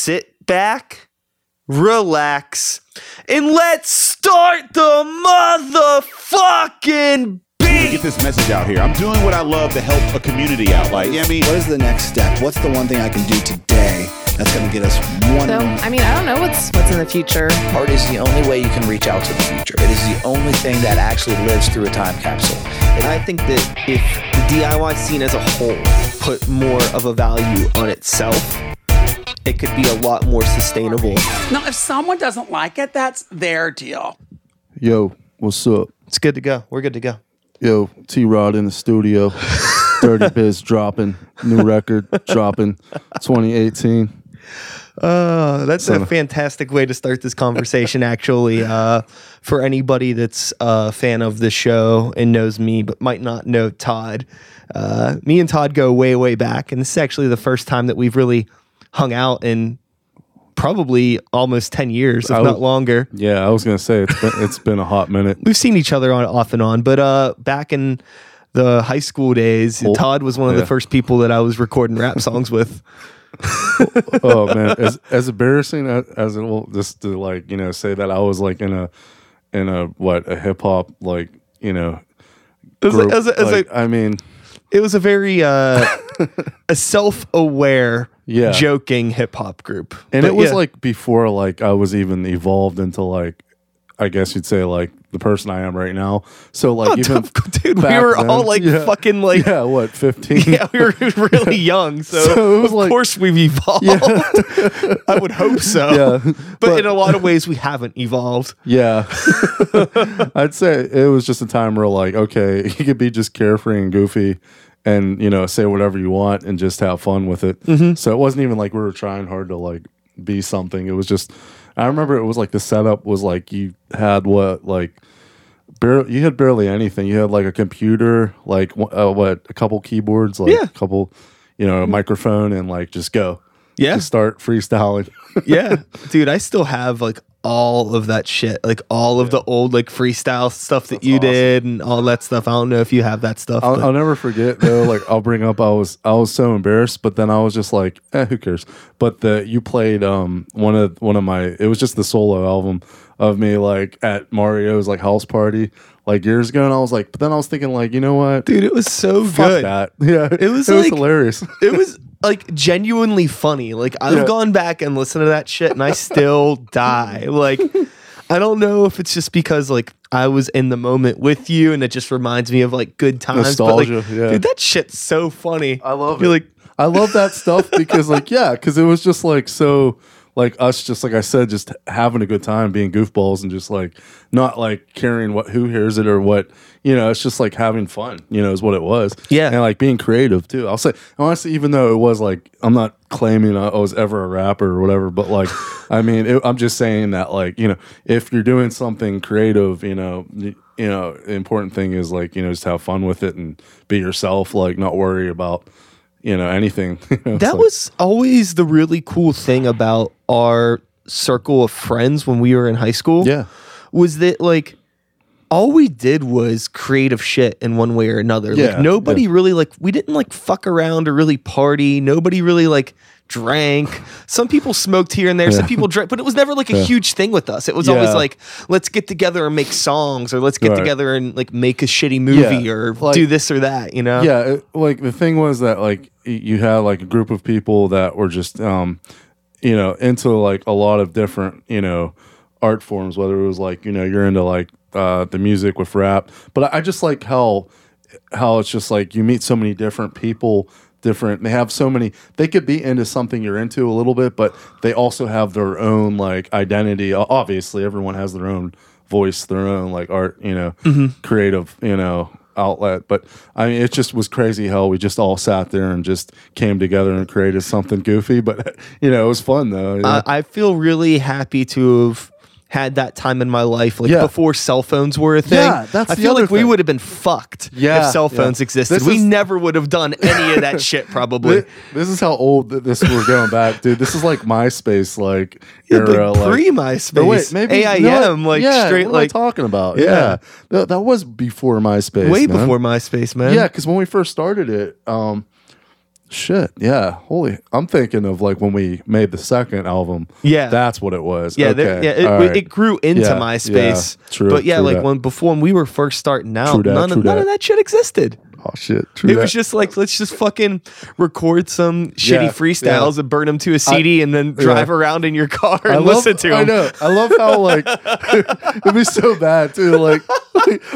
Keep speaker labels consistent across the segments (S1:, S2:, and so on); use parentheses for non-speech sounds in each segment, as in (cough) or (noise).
S1: sit back, relax, and let's start the motherfucking beat.
S2: get this message out here. I'm doing what I love to help a community out. Like, you know I mean?
S3: What is the next step? What's the one thing I can do today that's going to get us one?
S4: So, I mean, I don't know what's what's in the future.
S5: Art is the only way you can reach out to the future. It is the only thing that actually lives through a time capsule.
S6: And I think that if the DIY scene as a whole put more of a value on itself, it could be a lot more sustainable.
S7: Now, if someone doesn't like it, that's their deal.
S8: Yo, what's up?
S1: It's good to go. We're good to go.
S8: Yo, T Rod in the studio. (laughs) Dirty Biz dropping. New record dropping 2018.
S1: Uh, that's a fantastic way to start this conversation, actually. (laughs) Uh, for anybody that's a fan of the show and knows me but might not know Todd, uh, me and Todd go way, way back. And this is actually the first time that we've really hung out in probably almost 10 years, if not longer.
S8: Yeah, I was gonna say it's been it's been a hot minute. (laughs)
S1: We've seen each other on off and on, but uh, back in the high school days, Todd was one of
S8: yeah.
S1: the first people that I was recording rap songs with. (laughs)
S8: oh man, as as embarrassing as, as it will just to like you know say that I was like in a in a what a hip hop like you know group.
S1: as a- as a-
S8: like, I mean
S1: It was a very uh, (laughs) a self-aware,
S8: Yeah.
S1: joking hip hop group,
S8: and
S1: But
S8: it was
S1: yeah.
S8: like before like I was even evolved into like I guess you'd say like the person I am right now. So like
S1: Oh,
S8: even (laughs)
S1: dude, we were all like
S8: yeah.
S1: fucking like
S8: yeah what fifteen (laughs)
S1: yeah, we were (laughs) really young, so,
S8: So it was
S1: of
S8: like-
S1: course we've evolved. Yeah. I would hope so.
S8: Yeah,
S1: but,
S8: but-
S1: in a lot of ways we haven't evolved.
S8: Yeah. I'd say it was just a time where like, okay, you could be just carefree and goofy and, you know, say whatever you want and just have fun with it.
S1: Mm-hmm.
S8: So it wasn't even like we were trying hard to like be something. It was just I remember it was like the setup was like you had what like barely you had barely anything. You had like a computer, like uh, what a couple keyboards, like
S1: Yeah.
S8: a couple, you know, a microphone, and like just go.
S1: Yeah.
S8: Just start freestyling.
S1: yeah, (laughs) dude, I still have like all of that shit, like all of the old like freestyle stuff that you
S8: awesome.
S1: did and all that stuff. I don't know if you have that stuff.
S8: I'll, I'll never forget though. Like I'll bring up, I was I was so embarrassed, but then I was just like, eh, who cares? But the you played um one of one of my it was just the solo album of me like at Mario's like house party like years ago, and I was like, but then I was thinking like, you know what,
S1: dude, it was so
S8: fuck
S1: good.
S8: that. (laughs) Yeah,
S1: It was
S8: it was
S1: like-
S8: hilarious.
S1: it was (laughs) like genuinely funny. Like I've
S8: Yeah.
S1: gone back and listened to that shit and I still (laughs) die. Like I don't know if it's just because like I was in the moment with you and it just reminds me of like good times. but, like,
S8: Nostalgia, yeah.
S1: Dude, that shit's so funny.
S8: I love
S1: You're
S8: it.
S1: like
S8: I love that stuff because like yeah, because it was just like so like us just like I said, just having a good time, being goofballs and just like not like caring what who hears it or what you know, it's just like having fun, you know, is what it was.
S1: Yeah.
S8: And like being creative too. I'll say honestly, even though it was like I'm not claiming I was ever a rapper or whatever, but like (laughs) I mean it, I'm just saying that like, you know, if you're doing something creative, you know, you know, the important thing is like, you know, just have fun with it and be yourself, like not worry about you know anything. (laughs) You know,
S1: that
S8: like-
S1: was always the really cool thing about our circle of friends when we were in high school.
S8: yeah,
S1: was that like all we did was creative shit in one way or another.
S8: Yeah,
S1: like nobody really like we didn't like fuck around or really party. Nobody really like drank. Some people smoked here and there. Some people drank, but it was never like a huge thing with us. It was always like let's get together and make songs or let's get
S8: Right.
S1: together and like make a shitty movie
S8: Yeah,
S1: or
S8: like-
S1: do this or that, you know?
S8: yeah. It, like the thing was that like you had like a group of people that were just um, you know, into like a lot of different you know art forms. Whether it was like you know you're into like uh, the music with rap, but I, I just like how how it's just like you meet so many different people different. They have so many they could be into something you're into a little bit but they also have their own like identity. Obviously everyone has their own voice their own like art you know mm-hmm. creative you know outlet. But i mean it just was crazy how we just all sat there and just came together and created something goofy. But (laughs) you know it was fun though?
S1: I, I feel really happy to have had that time in my life, like
S8: Yeah.
S1: before cell phones were a thing.
S8: Yeah, that's
S1: I feel like we would have been fucked
S8: Yeah,
S1: if cell
S8: yeah.
S1: phones existed.
S8: This
S1: we
S8: is-
S1: never would have done any of that shit, (laughs) probably.
S8: Thi- this is how old this we're going back, dude. This is like MySpace, like
S1: Yeah,
S8: era, like
S1: pre MySpace,
S8: wait, maybe
S1: AIM,
S8: know
S1: like
S8: yeah,
S1: straight,
S8: what am I
S1: like
S8: talking about.
S1: Yeah.
S8: Yeah, That, that was before MySpace,
S1: way
S8: man.
S1: before MySpace, man.
S8: Yeah, because when we first started it, um, Shit, yeah. Holy, I'm thinking of like when we made the second album.
S1: Yeah.
S8: that's what it was.
S1: Yeah,
S8: okay.
S1: yeah, it,
S8: right.
S1: it grew into
S8: Yeah,
S1: MySpace.
S8: yeah, true,
S1: but yeah, like
S8: that.
S1: when before when we were first starting out,
S8: that,
S1: none, of, none of
S8: that
S1: shit existed.
S8: Oh shit, true
S1: It was just like let's just fucking record some shitty
S8: Yeah,
S1: freestyles
S8: yeah.
S1: and burn them to a CD and then drive around in your car and
S8: I love,
S1: listen to them.
S8: I know. I love how like (laughs) it'd be so bad too. Like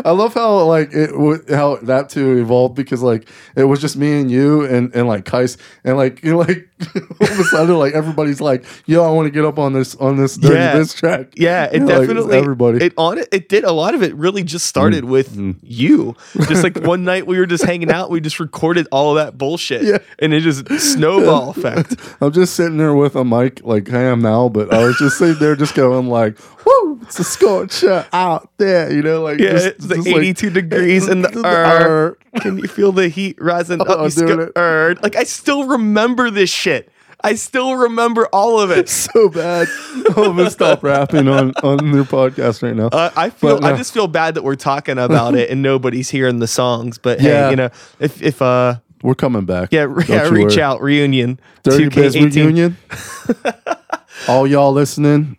S8: I love how like it how that too evolved because like it was just me and you and and like Kais and like you (laughs) know like (laughs) all of a sudden like everybody's like yo I want to get up on this on this dirty
S1: Yeah.
S8: this track.
S1: Yeah, it
S8: You know, like,
S1: definitely
S8: everybody.
S1: It on it. It did a lot of it. Really, just started mm-hmm. with mm-hmm. you. Just like (laughs) one night we were just hanging out, we just recorded all of that bullshit,
S8: Yeah.
S1: and it just snowball (laughs) effect.
S8: I'm just sitting there with a mic like I am now, but I was just sitting there just going like, "Woo, it's a scorcher out there," you know, like
S1: Yeah,
S8: just-
S1: it's like
S8: just
S1: 82 degrees in the
S8: the.
S1: Can you feel the heat rising
S8: Oh,
S1: up? You scared? Like I still remember this shit. I still remember all of it. (laughs)
S8: so bad. I'm gonna stop rapping on on their podcast right now.
S1: Uh, I feel.
S8: But,
S1: I just feel bad that we're talking about it and nobody's hearing the songs. But
S8: Yeah.
S1: hey, you know, if if uh,
S8: We're coming back.
S1: yeah, yeah, reach
S8: worry.
S1: out reunion.
S8: Dirty
S1: 2K18.
S8: reunion. (laughs) all y'all listening,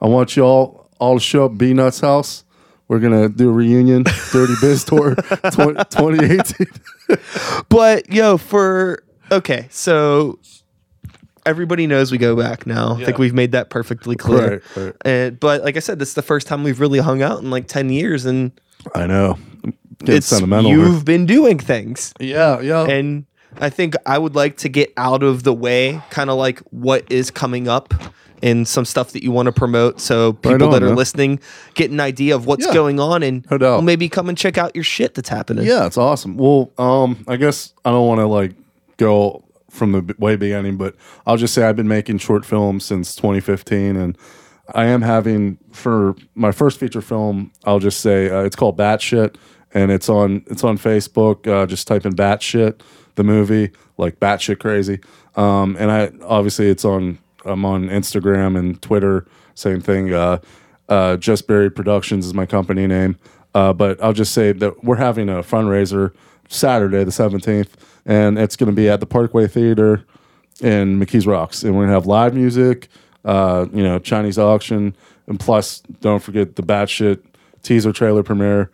S8: I want y'all all to show up B Nuts house. We're gonna do a reunion, (laughs) Dirty Biz tour 20, 2018. (laughs)
S1: But yo, for okay, so everybody knows we go back now. I think we've made that perfectly clear.
S8: Right, right.
S1: And but like I said, this is the first time we've really hung out in like ten years, and
S8: I know. Getting
S1: it's
S8: sentimental.
S1: you've
S8: here.
S1: been doing things,
S8: Yeah, yeah.
S1: and I think I would like to get out of the way, kind of like what is coming up. And some stuff that you want to promote, so people
S8: on,
S1: that are listening get an idea of what's
S8: Yeah.
S1: going on, and
S8: No
S1: well, maybe come and check out your shit that's happening.
S8: Yeah, it's awesome. Well, um, I guess I don't want to like go from the way beginning, but I'll just say I've been making short films since 2015, and I am having for my first feature film. I'll just say uh, it's called Batshit, and it's on it's on Facebook. Uh, just type in Batshit, the movie, like Batshit crazy. Um, and I obviously it's on I'm on Instagram and Twitter. Same thing. Uh, uh, Just Buried Productions is my company name. Uh, but I'll just say that we're having a fundraiser Saturday, the 17th, and it's going to be at the Parkway Theater in McKees Rocks. And we're going to have live music, uh, you know, Chinese auction, and plus, don't forget the batshit teaser trailer premiere.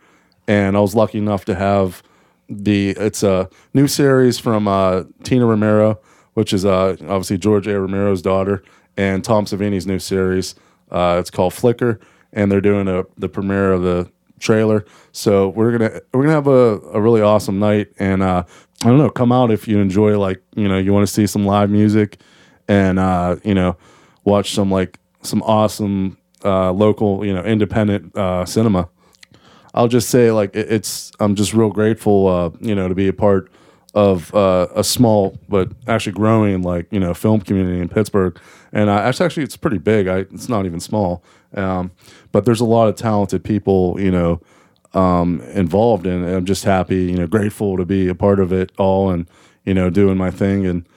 S8: And I was lucky enough to have the, it's a new series from uh, Tina Romero, which is uh, obviously George A. Romero's daughter, and Tom Savini's new series. Uh, it's called Flicker, and they're doing a, the premiere of the trailer. So we're gonna we're gonna have a, a really awesome night, and uh, I don't know, come out if you enjoy like you know you want to see some live music, and uh, you know watch some like some awesome uh, local you know independent uh, cinema. I'll just say like it, it's I'm just real grateful uh, you know to be a part of uh, a small but actually growing like you know film community in Pittsburgh, and uh, it's actually it's pretty big. I, it's not even small, um, but there's a lot of talented people you know um, involved, and I'm just happy you know grateful to be a part of it all, and you know doing my thing and.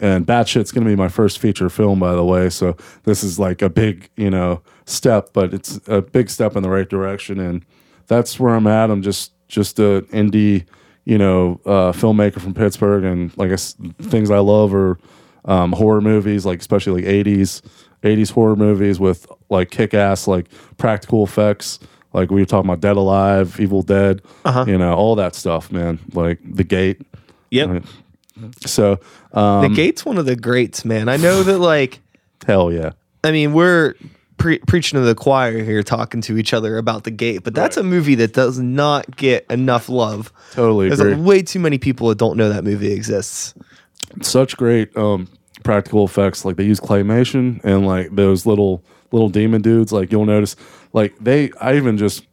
S8: And Batshit's going to be my first feature film, by the way. So this is like a big, you know, step, but it's a big step in the right direction. And that's where I'm at. I'm just just a indie, you know, uh, filmmaker from Pittsburgh, and like I things I love are um, horror movies, like especially like '80s '80s horror movies with like kick ass like practical effects. Like we were talking about Dead Alive, Evil Dead, you know, all that stuff, man. Like The Gate.
S1: Yep.
S8: Right. So, um,
S1: the gate's one of the greats, man. I know that like (sighs)
S8: hell yeah.
S1: I mean, we're pre- preaching to the choir here, talking to each other about the gate, but that's a movie that does not get enough love.
S8: Totally
S1: There's
S8: agree.
S1: a, way too many people that don't know that movie exists.
S8: such great um, practical effects. Like they use claymation and like those little little demon dudes. Like you'll notice, like they. I even just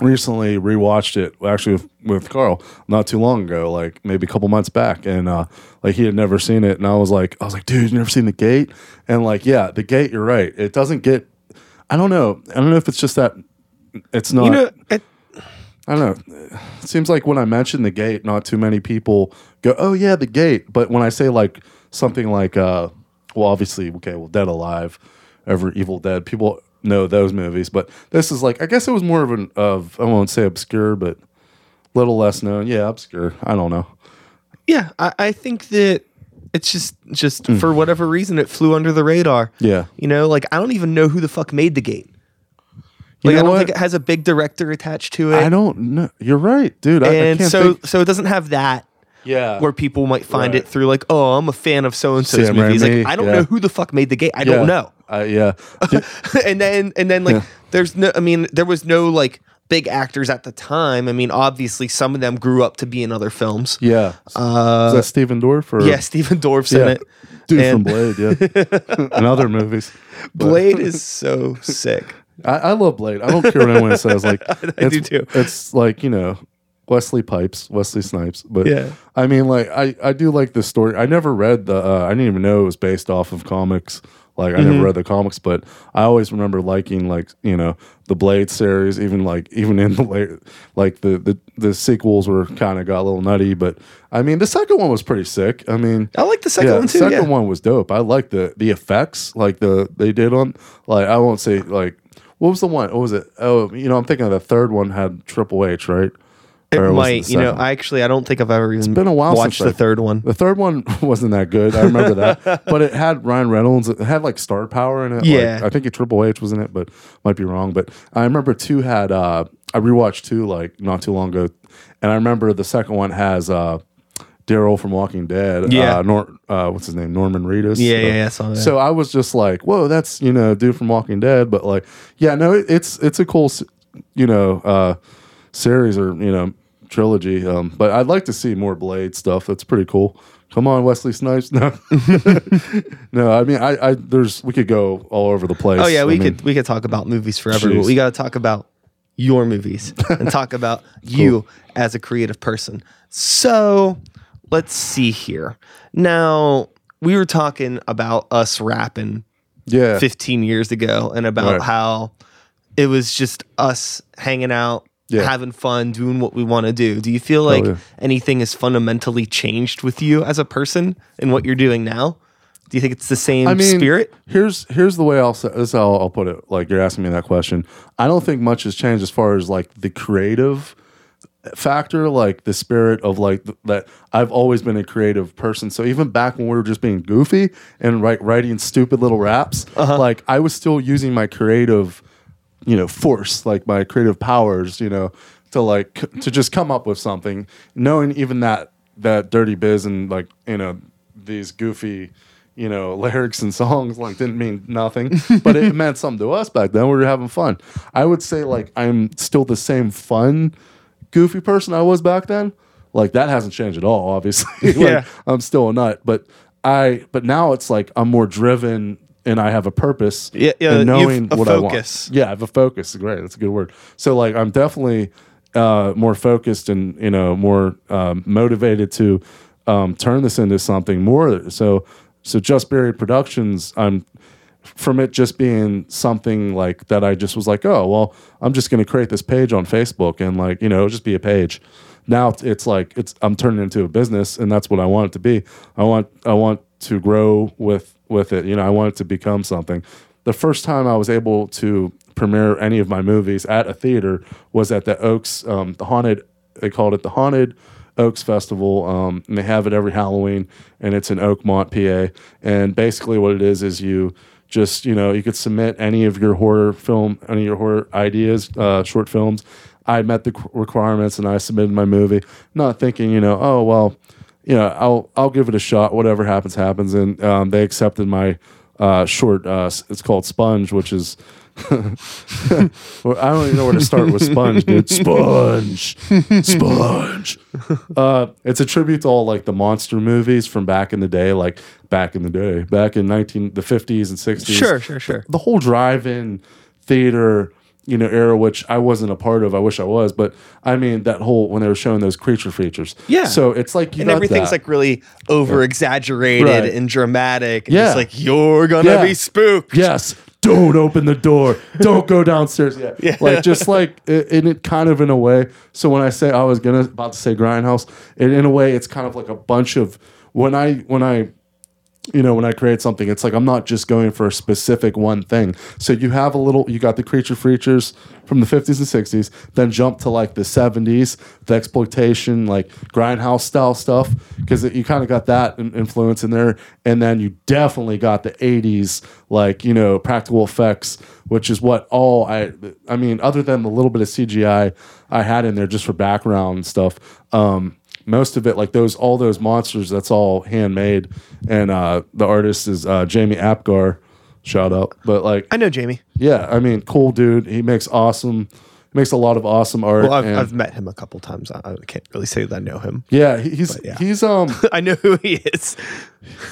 S8: recently rewatched it actually with, with Carl not too long ago, like maybe a couple months back, and uh, like he had never seen it, and I was like, I was like, dude, you never seen the Gate? And like, yeah, the Gate. You're right. It doesn't get. I don't know. I don't know if it's just that. It's not.
S1: You know, it,
S8: I don't know. It seems like when I mention the gate, not too many people go, "Oh yeah, the gate." But when I say like something like, uh, well, obviously, okay, well, Dead Alive, Ever Evil Dead, people know those movies. But this is like, I guess it was more of an of I won't say obscure, but a little less known. Yeah, obscure. I don't know.
S1: yeah, I, I think that it's just just for whatever reason it flew under the radar.
S8: Yeah.
S1: You know, like I don't even know who the fuck made the gate.
S8: You
S1: Like
S8: know
S1: I don't
S8: what?
S1: think it has a big director attached to it.
S8: I don't know. You're right, dude. I, I
S1: and
S8: can't
S1: so
S8: think.
S1: so it doesn't have that
S8: Yeah.
S1: where people might find
S8: Right.
S1: it through like, oh, I'm a fan of so and so's movies. Like I don't
S8: yeah.
S1: know who the fuck made the gate. I
S8: yeah.
S1: don't know.
S8: Uh, (laughs) yeah.
S1: and then and then like there's no I mean there was no like big actors at the time. I mean obviously some of them grew up to be in other films.
S8: yeah.
S1: Uh,
S8: Is that Stephen Dorff or
S1: yeah, Stephen Dorff's in it.
S8: dude
S1: And
S8: from Blade? Yeah, (laughs) and other movies. But-
S1: Blade is so sick.
S8: I, I love Blade. I don't care what anyone says. Like (laughs)
S1: I do too.
S8: It's like you know Wesley Pipes, Wesley Snipes. But
S1: Yeah.
S8: I mean, like I I do like the story. I never read the. Uh, I didn't even know it was based off of comics. Like I
S1: Mm-hmm.
S8: never read the comics, but I always remember liking like you know the Blade series. Even like (laughs) even in the late like the the the sequels were kind of got a little nutty. But I mean the second one was pretty sick. I mean.
S1: I like the second
S8: yeah,
S1: one too.
S8: the second
S1: yeah.
S8: one was dope. I like the the effects, like the they did on. Like I won't say like what was the one? What was it? Oh, you know, I'm thinking of the third one had Triple H, right?
S1: It
S8: Or
S1: might,
S8: the
S1: you know. I actually I don't think I've ever even
S8: been a while
S1: watched
S8: since
S1: the
S8: I-
S1: third one.
S8: The third one (laughs) wasn't that good. I remember that, (laughs) but it had Ryan Reynolds. It had like star power in it. Like,
S1: Yeah.
S8: I think a Triple H was in it, but might be wrong. But I remember two had. uh I rewatched two like not too long ago, and I remember the second one has uh Daryl from Walking Dead.
S1: Yeah.
S8: uh, Nor- uh, what's his name? Norman Reedus.
S1: Yeah,
S8: Uh,
S1: yeah, yeah, I saw that.
S8: So I was just like, whoa, that's you know, dude from Walking Dead. But like, yeah, no, it, it's it's a cool, you know, uh series or you know trilogy. Um, but I'd like to see more Blade stuff. That's pretty cool. Come on, Wesley Snipes. (laughs) No, no. I mean, I, I there's we could go all over the place.
S1: Oh yeah, we
S8: I mean,
S1: could we could talk about movies forever, but we got to talk about your movies and talk about (laughs) you as a creative person. So let's see here. Now we were talking about us rapping
S8: Yeah,
S1: 15 years ago and about
S8: Right.
S1: how it was just us hanging out,
S8: Yeah.
S1: having fun, doing what we want to do. Do you feel like
S8: yeah.
S1: anything has fundamentally changed with you as a person and what you're doing now? Do you think it's the same
S8: I mean,
S1: spirit?
S8: Here's here's the way I'll say this. is How I'll put it. Like you're asking me that question. I don't think much has changed as far as like the creative factor, like the spirit of like th- that. I've always been a creative person. So even back when we were just being goofy and write, writing stupid little raps,
S1: Uh-huh.
S8: like I was still using my creative, you know, force, like my creative powers, you know, to like c- to just come up with something, knowing even that that dirty biz and like you know these goofy you know (laughs) lyrics and songs like didn't mean nothing but it (laughs) meant something to us back then. We were having fun. I would say like i'm still the same fun goofy person i was back then. Like that hasn't changed at all obviously. (laughs) Like,
S1: Yeah.
S8: i'm still a nut but i but now it's like i'm more driven and i have a purpose
S1: Yeah, yeah,
S8: knowing
S1: a
S8: what
S1: focus.
S8: i want yeah i have a focus great that's a good word so like i'm definitely uh, more focused and you know more um, motivated to um, turn this into something more. So so just buried productions. I'm from it just being something like that. I just was like, oh well, I'm just going to create this page on Facebook and like you know it'll just be a page. Now it's- it's like it's I'm turning into a business, and that's what I want it to be. I want I want to grow with with it. You know, I wanted to become something. The first time I was able to premiere any of my movies at a theater was at the Oaks, um, the haunted. They called it the Haunted Oaks Festival, um, and they have it every Halloween, and it's in Oakmont, PA. And basically, what it is is you just you know you could submit any of your horror film, any of your horror ideas, uh, short films. I met the requirements and I submitted my movie, not thinking you know oh well, you know I'll I'll give it a shot. Whatever happens happens, and um, they accepted my uh, short. Uh, it's called Sponge, which is. (laughs) Well, I don't even know where to start with Sponge, dude. (laughs) Sponge, Sponge. Uh, it's a tribute to all like the monster movies from back in the day, like back in the day, back in nineteen the fifties and sixties.
S1: Sure, sure, sure.
S8: The whole drive-in theater, you know, era, which I wasn't a part of. I wish I was, but I mean that whole when they were showing those creature features.
S1: Yeah.
S8: So it's like you
S1: and everything's
S8: that.
S1: like really over exaggerated
S8: Right.
S1: and dramatic. And
S8: Yeah.
S1: It's like you're gonna
S8: Yeah.
S1: be spooked.
S8: Yes. Don't open the door. Don't go downstairs. Yeah. (laughs) Like just like in it kind of in a way. So when I say I was gonna about to say grindhouse, it, in a way it's kind of like a bunch of when I when I you know, when I create something, it's like I'm not just going for a specific one thing. So you have a little, you got the creature features from the 50s and 60s, then jump to like the 70s, the exploitation, like grindhouse style stuff, because you kind of got that in- influence in there. And then you definitely got the 80s, like, you know, practical effects, which is what all I, I mean, other than the little bit of CGI I had in there just for background stuff. Um, most of it like those all those monsters that's all handmade and uh the artist is uh jamie apgar shout out but like
S1: I know Jamie.
S8: yeah i mean cool dude he makes awesome makes a lot of awesome art
S1: Well, I've,
S8: and-
S1: I've met him a couple times. I, I can't really say that I know him.
S8: yeah he- he's
S1: yeah.
S8: he's um (laughs)
S1: I know who he is.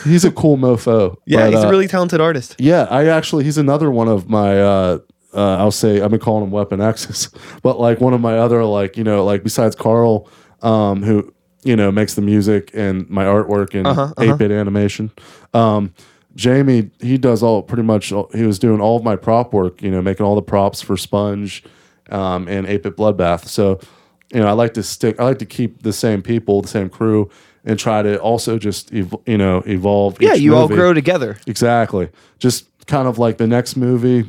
S8: he's a cool mofo
S1: Yeah,
S8: But,
S1: he's
S8: uh,
S1: a really talented artist.
S8: Yeah, I actually he's another one of my uh uh I'll say I've been calling him Weapon X's, (laughs) but like one of my other like, you know, like besides Carl, um, who, you know, makes the music and my artwork and
S1: Uh-huh,
S8: 8 bit animation. Um Jamie, he does all pretty much all, he was doing all of my prop work, you know, making all the props for Sponge um and 8 bit Bloodbath. So, you know, I like to stick I like to keep the same people, the same crew and try to also just ev- you know, evolve
S1: Yeah, you all grow together.
S8: Exactly. Just kind of like the next movie,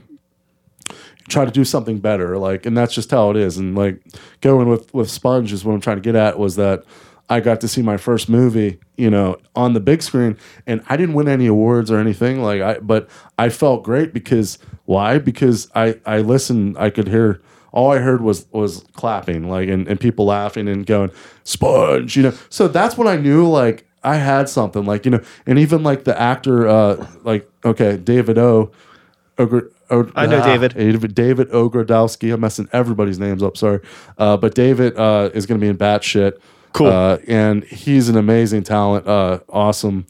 S8: try to do something better. Like, and that's just how it is. And like going with with Sponge is what I'm trying to get at was that I got to see my first movie, you know, on the big screen, and I didn't win any awards or anything. Like, I but I felt great because why? Because I I listened, I could hear. All I heard was was clapping, like and, and people laughing and going sponge, you know. So that's when I knew like I had something, like you know, and even like the actor, uh, like okay, David O. Ogre, O-
S1: I know
S8: ah,
S1: David.
S8: David Ogrodowski. I'm messing everybody's names up. Sorry, uh, but David uh, is going to be in Batshit.
S1: Cool.
S8: uh, and he's an amazing talent. Uh, awesome,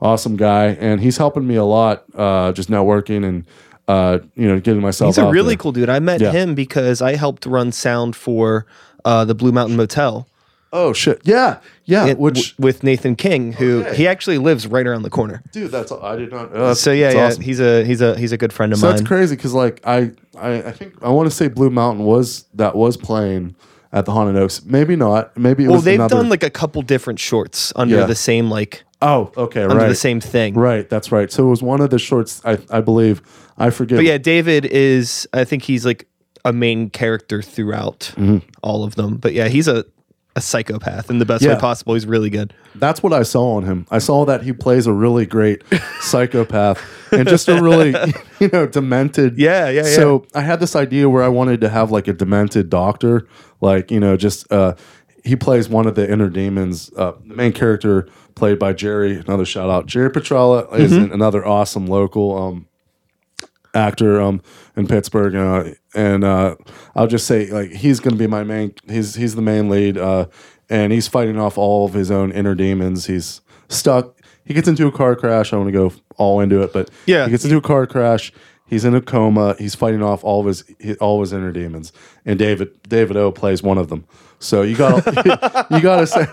S8: awesome guy, and he's helping me a lot. Uh, just networking and uh, you know getting myself.
S1: He's a really
S8: there.
S1: cool dude. I met
S8: Yeah.
S1: him because I helped run sound for uh, the Blue Mountain Motel
S8: Oh shit! Yeah, yeah.
S1: it-
S8: which
S1: w- with Nathan King, who
S8: Okay.
S1: he actually lives right around the corner.
S8: dude, that's I did not. Uh,
S1: So yeah, yeah,
S8: awesome.
S1: he's a he's a he's a good friend of
S8: So
S1: mine.
S8: that's crazy because like I, I I think I want to say Blue Mountain was that was playing at the Haunted Oaks. Maybe not. Maybe it
S1: Well,
S8: was
S1: they've
S8: another-
S1: done like a couple different shorts under
S8: Yeah.
S1: the same like
S8: oh okay
S1: under
S8: right
S1: the same thing.
S8: right that's right. So it was one of the shorts I I believe I forget.
S1: But yeah, David is I think he's like a main character throughout
S8: Mm-hmm.
S1: all of them. But yeah, he's a a psychopath in the best way possible. He's really good.
S8: that's what I saw on him. I saw that he plays a really great (laughs) psychopath and just a really (laughs) you know demented.
S1: Yeah, yeah, yeah.
S8: So I had this idea where I wanted to have like a demented doctor, like you know, just uh, he plays one of the inner demons. Uh, the main character played by Jerry. Another shout out, Jerry Petrella is
S1: Mm-hmm.
S8: another awesome local. Um, actor um in Pittsburgh uh, and uh I'll just say like he's going to be my main he's he's the main lead uh and he's fighting off all of his own inner demons he's stuck he gets into a car crash I want to go all into it but
S1: Yeah.
S8: he gets into a car crash he's in a coma he's fighting off all of his hi- all of his inner demons and David David O plays one of them so you got to (laughs) you got to say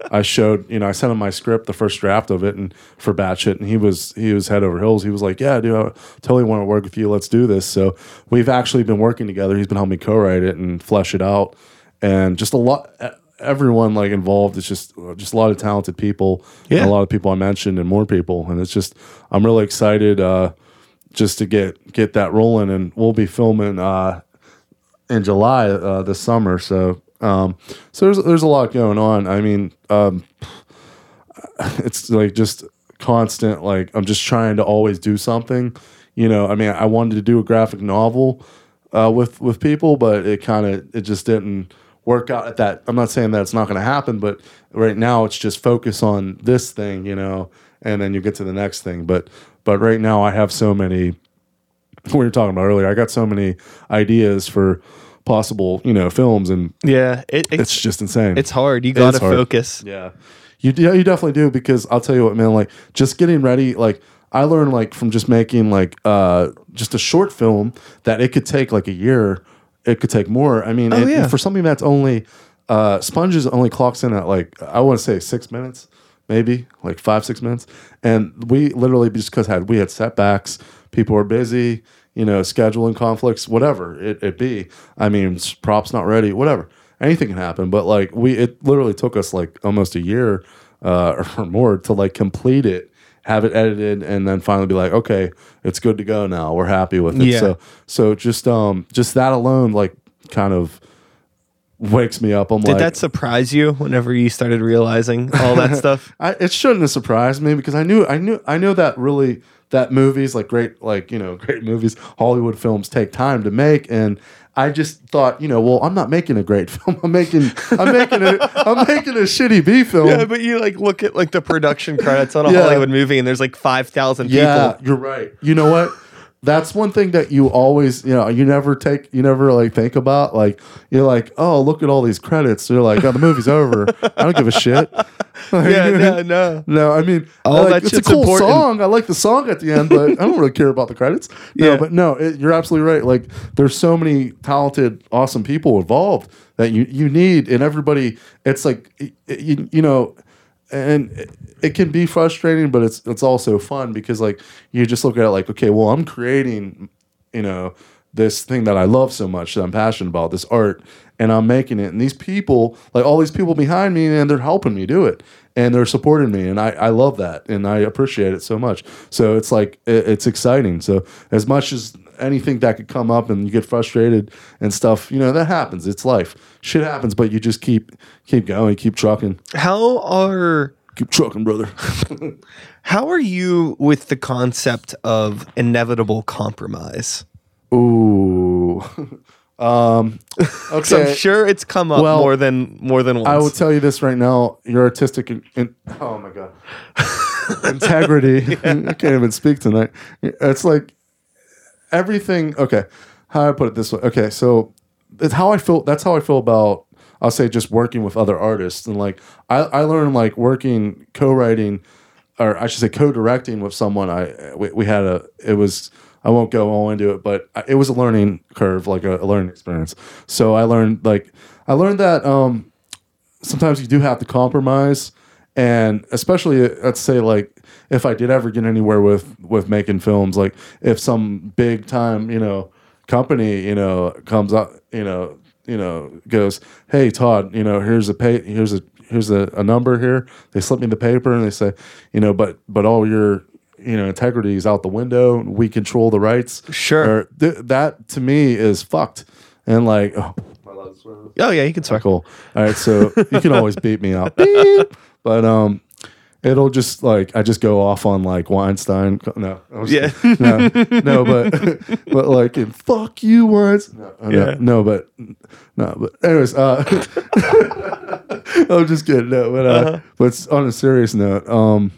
S8: (laughs) I showed, you know, I sent him my script, the first draft of it, and for Batshit, and he was he was head over heels. He was like, "Yeah, dude, I totally want to work with you. Let's do this." So we've actually been working together. He's been helping me co-write it and flesh it out, and just a lot. Everyone like involved. It's just just a lot of talented people. and
S1: Yeah.
S8: a lot of people I mentioned, and more people. And it's just I'm really excited uh, just to get get that rolling, and we'll be filming. Uh, in July uh, this summer. So um, so there's there's a lot going on. I mean, um, (sighs) it's like just constant. Like I'm just trying to always do something. You know, I mean, I wanted to do a graphic novel uh, with with people, but it kind of it just didn't work out at that. I'm not saying that it's not going to happen, but right now it's just focus on this thing, you know, and then you get to the next thing. But but right now I have so many (laughs) we were talking about earlier. I got so many ideas for possible, you know, films, and
S1: Yeah, it, it's
S8: it's just insane.
S1: it's hard. You gotta focus.
S8: yeah, you yeah, you definitely do because I'll tell you what, man. Like just getting ready, like I learned like from just making like uh just a short film that it could take like a year. It could take more. I mean,
S1: Oh,
S8: and
S1: yeah.
S8: for something that's only uh sponges only clocks in at like I want to say six minutes, maybe like five six minutes, and we literally just because had we had setbacks, people were busy, you know, scheduling conflicts, whatever it, it be. I mean, props not ready, whatever. Anything can happen, but like we, it literally took us like almost a year uh, (laughs) or more to like complete it, have it edited, and then finally be like, okay, it's good to go now. We're happy with it.
S1: Yeah.
S8: So so just um just that alone like kind of wakes me up. I'm
S1: Did
S8: like,
S1: that surprise you whenever you started realizing all that (laughs) stuff?
S8: I, it shouldn't have surprised me because I knew I knew I know that really that movies like great like you know (laughs) great movies Hollywood films take time to make and I just thought you know well I'm not making a great (laughs) film I'm making I'm making a I'm making a shitty B film
S1: Yeah, but you like look at like the production credits on a
S8: Yeah.
S1: Hollywood movie, and there's like five thousand
S8: yeah
S1: people.
S8: you're right you know what that's one thing that you always you know you never take you never like think about like you're like oh look at all these credits you're like oh the movie's over I don't give a shit (laughs)
S1: Yeah, no, no.
S8: No, I mean,
S1: All
S8: like,
S1: that
S8: it's a cool
S1: important.
S8: song. I like the song at the end, but I don't really care about the credits. No,
S1: Yeah.
S8: but no, it, you're absolutely right. Like, there's so many talented, awesome people involved that you you need, and everybody. It's like you, you know, and it, can be frustrating, but it's it's also fun because like you just look at it like, okay, well, I'm creating, you know, this thing that I love so much that I'm passionate about, this art, and I'm making it. And these people, like all these people behind me, and they're helping me do it. And they're supporting me, and I, I love that, and I appreciate it so much. So it's like it, it's exciting. So as much as anything that could come up, and you get frustrated and stuff, you know that happens. It's life. Shit happens, but you just keep keep going, keep trucking,
S1: How are
S8: keep trucking, brother. (laughs)
S1: how are you with the concept of inevitable compromise?
S8: Ooh. (laughs) um, (laughs)
S1: So
S8: okay.
S1: I'm sure it's come up
S8: Well,
S1: more than more than once.
S8: I will tell you this right now: your artistic, in, in- oh my god, integrity. I can't even speak tonight. It's like everything. Okay, how I put it this way? Okay, so it's how I feel. That's how I feel about. I'll say just working with other artists and like I, I learned like working co-writing or I should say co-directing with someone. I we, we had a it was I won't go all into it, but it was a learning curve, like a, a learning experience. So I learned like I learned that um, sometimes you do have to compromise, and especially let's say like if I did ever get anywhere with with making films, like if some big time you know company you know comes up you know you know goes hey Todd you know here's a pay here's a here's a, a number here they slip me the paper and they say you know but but all your you know integrity is out the window we control the rights
S1: Sure.
S8: Or th- that to me is fucked and like oh,
S1: oh yeah, you can swear.
S8: Cool. All right, so you can always beat me out, Beep. But um, it'll just like I just go off on like Weinstein. No,
S1: Yeah.
S8: no, no, but (laughs) but like in fuck you Weinstein. No, no,
S1: Yeah.
S8: no, but no, but anyways, uh, (laughs) I'm just kidding. No, but uh,
S1: Uh-huh.
S8: but on a serious note, um,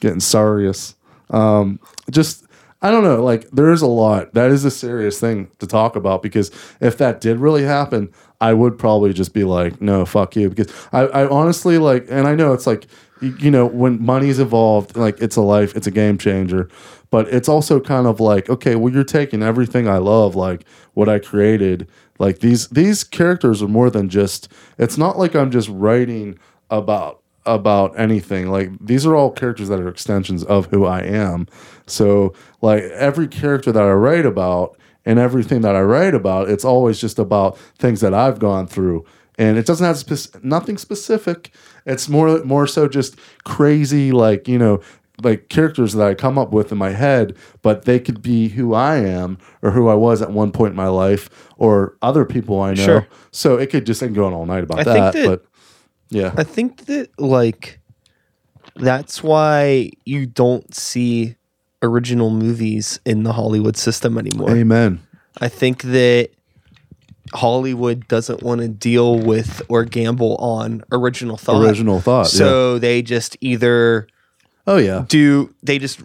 S8: getting serious. Um, just I don't know. Like there is a lot. That is a serious thing to talk about because if that did really happen, I would probably just be like, no, fuck you. Because I, I honestly like, and I know it's like, you, know, when money's involved, like it's a life, it's a game changer. But it's also kind of like, okay, well, you're taking everything I love, like what I created. Like these these characters are more than just. It's not like I'm just writing about about anything. Like these are all characters that are extensions of who I am. So like every character that I write about and everything that I write about, it's always just about things that I've gone through. And it doesn't have spec- nothing specific. It's more more so just crazy like, you know, like characters that I come up with in my head, but they could be who I am or who I was at one point in my life or other people I know.
S1: Sure.
S8: So it could just I can go on all night about
S1: I
S8: that,
S1: that-
S8: but yeah.
S1: I think that like that's why you don't see original movies in the Hollywood system anymore.
S8: Amen.
S1: I think that Hollywood doesn't want to deal with or gamble on original thought.
S8: Original thought,
S1: So they just either
S8: Oh yeah.
S1: do they just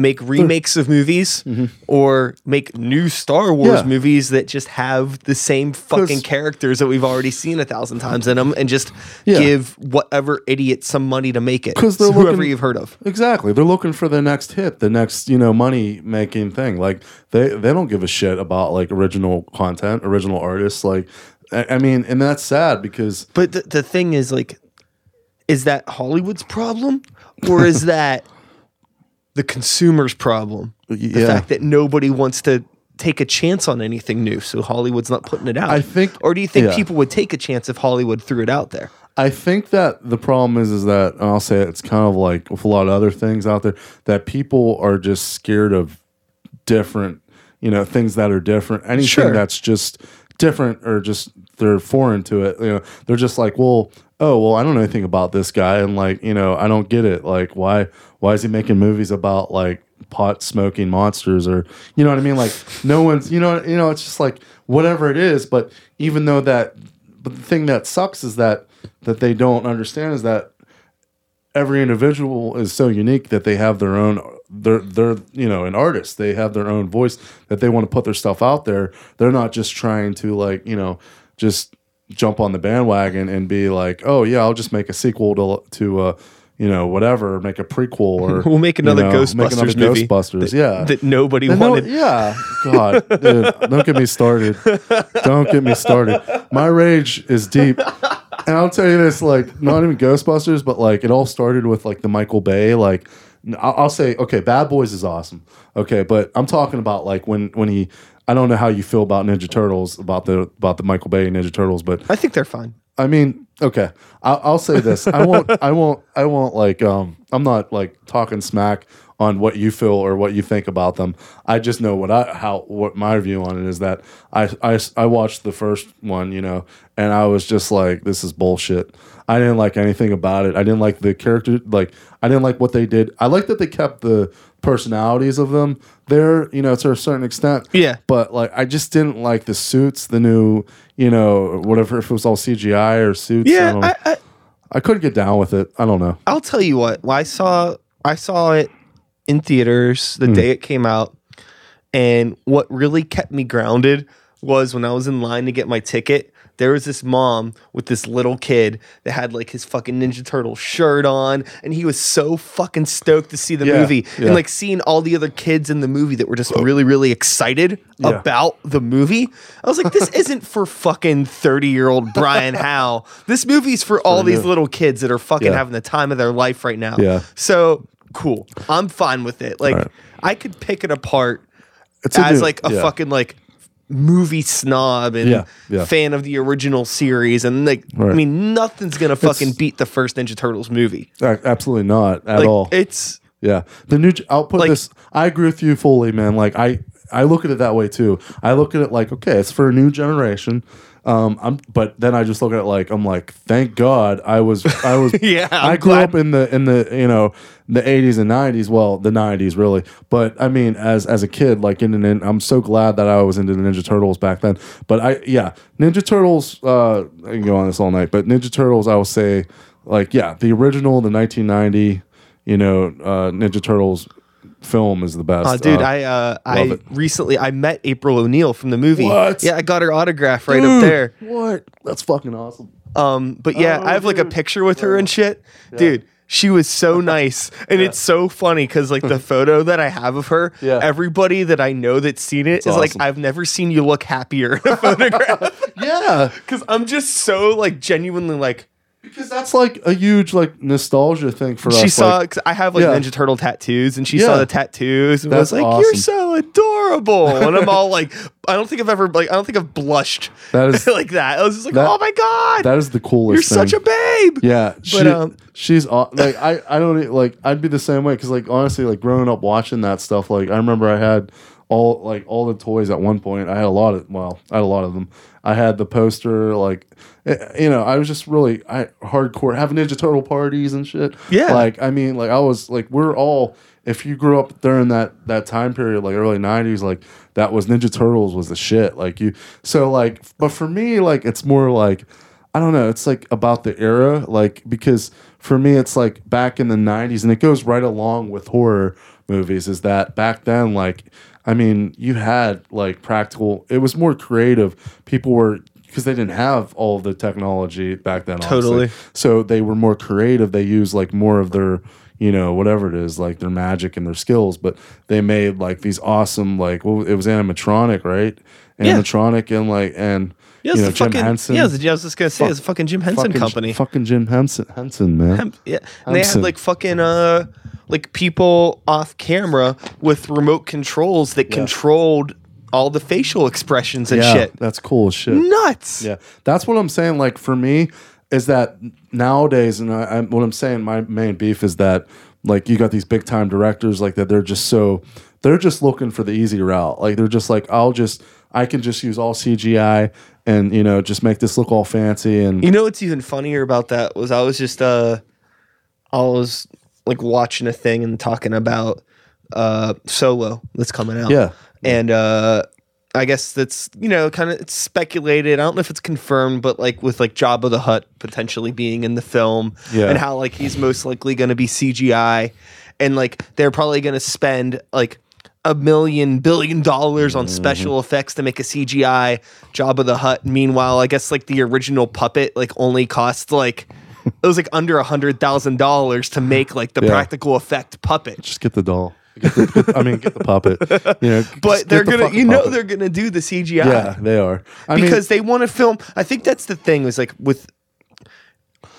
S1: make remakes of movies or make new Star Wars
S8: Mm-hmm. Yeah.
S1: movies that just have the same fucking characters that we've already seen a thousand times in them and just
S8: Yeah.
S1: give whatever idiot some money to make it.
S8: 'Cause they're
S1: So whoever
S8: looking-
S1: you've heard of.
S8: Exactly. They're looking for the next hit, the next, you know, money making thing. Like they they don't give a shit about like original content, original artists. Like I, I mean, and that's sad because
S1: But the, the thing is like is that Hollywood's problem or is (laughs) that the consumer's problem? The fact that nobody wants to take a chance on anything new, so Hollywood's not putting it out.
S8: I think-
S1: or do you think
S8: yeah.
S1: people would take a chance if Hollywood threw it out there?
S8: I think that the problem is is that and I'll say it's kind of like with a lot of other things out there that people are just scared of different, you know, things that are different. Anything
S1: Sure.
S8: that's just different or just they're foreign to it. You know, they're just like, well, oh, well, I don't know anything about this guy, and like, you know, I don't get it. Like, why, why is he making movies about like pot smoking monsters or you know what I mean? Like, no one's, you know, you know, it's just like whatever it is. But even though that, but the thing that sucks is that that they don't understand is that every individual is so unique that they have their own they're they're you know an artist they have their own voice that they want to put their stuff out there they're not just trying to like you know just jump on the bandwagon and be like oh yeah i'll just make a sequel to to uh you know whatever make a prequel or (laughs)
S1: We'll make another
S8: you know,
S1: Ghostbusters
S8: make another
S1: movie
S8: ghostbusters
S1: that-
S8: yeah
S1: that nobody
S8: and no-
S1: wanted.
S8: yeah, God, (laughs) dude, don't get me started. Don't get me started. My rage is deep, and I'll tell you this: like, not even Ghostbusters, but like, it all started with like the Michael Bay. Like, I'll, I'll say, okay, Bad Boys is awesome. Okay, but I'm talking about like when when he. I don't know how you feel about Ninja Turtles, about the about the Michael Bay Ninja Turtles, but
S1: I think they're fine.
S8: I mean, okay. I'll, I'll say this. I won't. I won't. I won't like. Um. I'm not like talking smack on what you feel or what you think about them. I just know what I how what my view on it is that I I I watched the first one, you know, and I was just like, this is bullshit. I didn't like anything about it. I didn't like the character. Like I didn't like what they did. I like that they kept the personalities of them there, you know, to a certain extent.
S1: Yeah.
S8: But like, I just didn't like the suits, the new, you know, whatever if it was all CGI or suits.
S1: Yeah,
S8: don't-
S1: I, I,
S8: I couldn't get down with it. I don't know.
S1: I'll tell you what. I saw I saw it in theaters the day it came out, and what really kept me grounded was when I was in line to get my ticket. There was this mom with this little kid that had like his fucking Ninja Turtle shirt on, and he was so fucking stoked to see the
S8: Yeah,
S1: movie,
S8: yeah.
S1: and like seeing all the other kids in the movie that were just really, really excited
S8: Yeah.
S1: about the movie. I was like, this (laughs) isn't for fucking thirty year old Brian Howe. This movie's for all these little kids that are fucking having the time of their life right now.
S8: Yeah.
S1: So cool. I'm fine with it. Like
S8: Right.
S1: I could pick it apart
S8: It's a
S1: as
S8: new-
S1: like a
S8: yeah.
S1: fucking like movie snob and
S8: Yeah, yeah.
S1: fan of the original series and like I
S8: Right.
S1: mean nothing's gonna fucking beat the first Ninja Turtles movie.
S8: Absolutely not at
S1: Like
S8: all.
S1: it's
S8: Yeah, the new. I'll put
S1: Like-
S8: this. I agree with you fully, man. Like I, I look at it that way too. I look at it like, okay, it's for a new generation. Um, I'm, but then I just look at it like I'm like, thank God I was, I was, (laughs)
S1: Yeah, I'm
S8: I grew
S1: glad-
S8: up in the in the you know the 80s and 90s. Well, the 90s really, but I mean, as as a kid, like in, in I'm so glad that I was into the Ninja Turtles back then. But I, yeah, Ninja Turtles. Uh, I can go on this all night, but Ninja Turtles, I will say, like, yeah, the original, the 1990 you know, uh, Ninja Turtles film is the best.
S1: Oh, dude,
S8: Uh,
S1: I uh, I
S8: it.
S1: recently I met April O'Neil from the movie.
S8: What?
S1: Yeah, I got her autograph right
S8: dude,
S1: up there.
S8: What? That's fucking awesome.
S1: Um, but yeah,
S8: Oh,
S1: I have like a picture with her and shit, dude. She was so (laughs) nice, and it's so funny because like the photo that I have of her,
S8: Yeah.
S1: everybody that I know that's seen it is like,
S8: awesome.
S1: I've never seen you look happier (laughs) in a photograph. (laughs)
S8: Yeah,
S1: Because I'm just so like genuinely like
S8: because that's like a huge like nostalgia thing for
S1: she
S8: us.
S1: saw.
S8: like,
S1: I have like
S8: Yeah.
S1: Ninja Turtle tattoos, and she
S8: Yeah.
S1: saw the tattoos and was
S8: That's
S1: like, "You're so adorable," and I'm all like, I don't think I've ever like I don't think I've blushed (laughs)
S8: That is- (laughs)
S1: like that. I was just like,
S8: that-
S1: "Oh my god,
S8: that is the coolest.
S1: you're such a babe."
S8: Yeah, she,
S1: um,
S8: she's like I I don't like I'd be the same way because like honestly like growing up watching that stuff like I remember I had all like all the toys at one point I had a lot of well I had a lot of them I had the poster like eh, you know I was just really I hardcore having Ninja Turtle parties and shit
S1: Yeah.
S8: like I mean like I was like we're all if you grew up during that that time period like early 90s like that was Ninja Turtles was the shit like you so like but for me like it's more like I don't know. It's like about the era, like because for me, it's like back in the '90s, and it goes right along with horror movies. Is that back then, like, I mean, you had like practical. It was more creative. People were because they didn't have all the technology back then. obviously.
S1: Totally.
S8: So they were more creative. They used like more of their you know whatever it is like their magic and their skills but they made like these awesome like well it was animatronic right
S1: Yeah.
S8: animatronic and like and
S1: Yeah,
S8: you know Jim
S1: fucking,
S8: Henson
S1: Yeah, I was I was just gonna say it's a fucking Jim Henson
S8: fucking,
S1: company.
S8: Fucking Jim Henson, Henson man.
S1: Hem- yeah, and they had like fucking uh like people off camera with remote controls that controlled all the facial expressions and
S8: yeah,
S1: shit.
S8: that's cool as shit.
S1: Nuts.
S8: Yeah, that's what I'm saying. Like for me, is that nowadays, and I, I, what I'm saying, my main beef is that like you got these big time directors like that. They're just so they're just looking for the easy route. Like they're just like, I'll just I can just use all CGI and you know just make this look all fancy and
S1: You know what's even funnier about that was I was just uh I was like watching a thing and talking about uh Solo that's coming out.
S8: Yeah.
S1: And uh I guess that's you know kind of it's speculated. I don't know if it's confirmed, but like with like Jabba the Hutt potentially being in the film,
S8: Yeah.
S1: and how like he's most likely going to be CGI, and like they're probably going to spend like a million billion dollars on special effects to make a CGI Jabba the Hutt. Meanwhile, I guess like the original puppet like only cost like it was like under a hundred thousand dollars to make like the
S8: Yeah.
S1: practical effect puppet.
S8: just get the doll. Get the, get- I mean, get the puppet. You know, (laughs)
S1: But they're gonna,
S8: fucking
S1: you know,
S8: puppet.
S1: they're gonna do the CGI.
S8: yeah, they are. I
S1: because they want to film. I think that's the thing. Is like with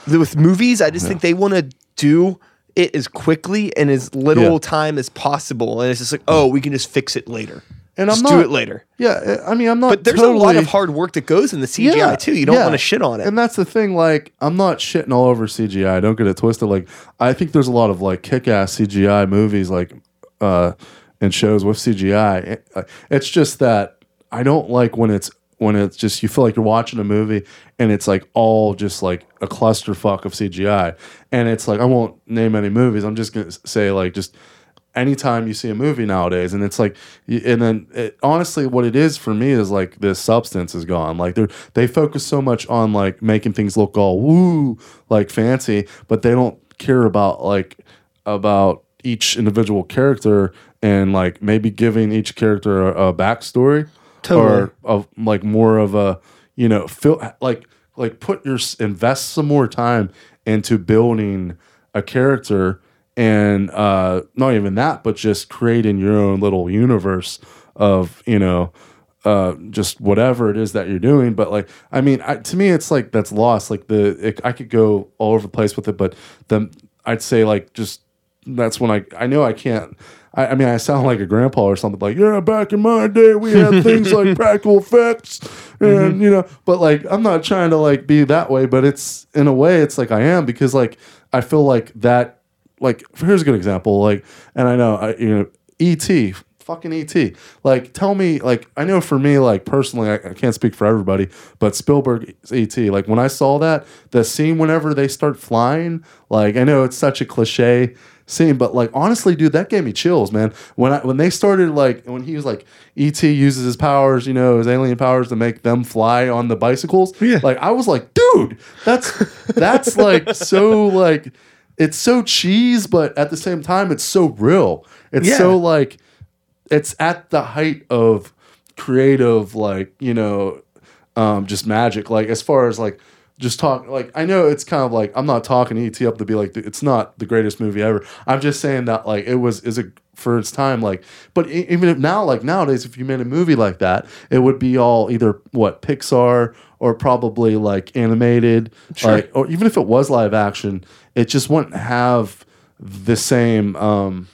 S1: with movies, I just think they want to do it as quickly and as little
S8: Yeah.
S1: time as possible, and it's just like, oh, we can just fix it later.
S8: And I'm
S1: just
S8: not-
S1: do it later.
S8: yeah, I mean, I'm not.
S1: But there's a lot of hard work that goes in the CGI
S8: Yeah,
S1: too. You don't
S8: yeah.
S1: want to shit on it.
S8: And that's the thing. Like, I'm not shitting all over CGI. Don't get it twisted. Like, I think there's a lot of like kick-ass CGI movies, like, uh, and shows with CGI. Uh, It's just that I don't like when it's when it's just you feel like you're watching a movie and it's like all just like a clusterfuck of CGI. And it's like I won't name any movies. I'm just gonna say like just anytime you see a movie nowadays and it's like and then it, honestly what it is for me is like this substance is gone like they they focus so much on like making things look all woo like fancy but they don't care about like about each individual character and like maybe giving each character a, a backstory
S1: Totally.
S8: or of like more of a you know feel like like put your invest some more time into building a character and uh not even that but just creating your own little universe of you know uh just whatever it is that you're doing. But like i mean I, to me it's like that's lost. Like the it, i could go all over the place with it but then i'd say like just that's when i i know i can't I, I mean, I sound like a grandpa or something like, yeah, back in my day, we had things like (laughs) practical effects, and you know, but like, I'm not trying to like be that way, but it's in a way, it's like I am because like I feel like that, like here's a good example, like, and I know, I you know, ET, fucking ET, like, tell me, like, I know for me, like personally, I, I can't speak for everybody, but Spielberg ET, like when I saw that, the scene whenever they start flying, like, I know it's such a cliche scene, but like honestly, dude, that gave me chills, man. When I when they started like when he was like ET uses his powers, you know, his alien powers to make them fly on the bicycles.
S1: Yeah.
S8: Like I was like, dude, that's that's like so like it's so cheese, but at the same time, it's so real. It's
S1: Yeah.
S8: so like it's at the height of creative, like you know, um, just magic. Like as far as like just talk, like I know it's kind of like I'm not talking ET up to be like it's not the greatest movie ever. I'm just saying that like it was is a for its time like but even if now like nowadays if you made a movie like that it would be all either what pixar or probably like animated like or even if it was live action it just wouldn't have the same um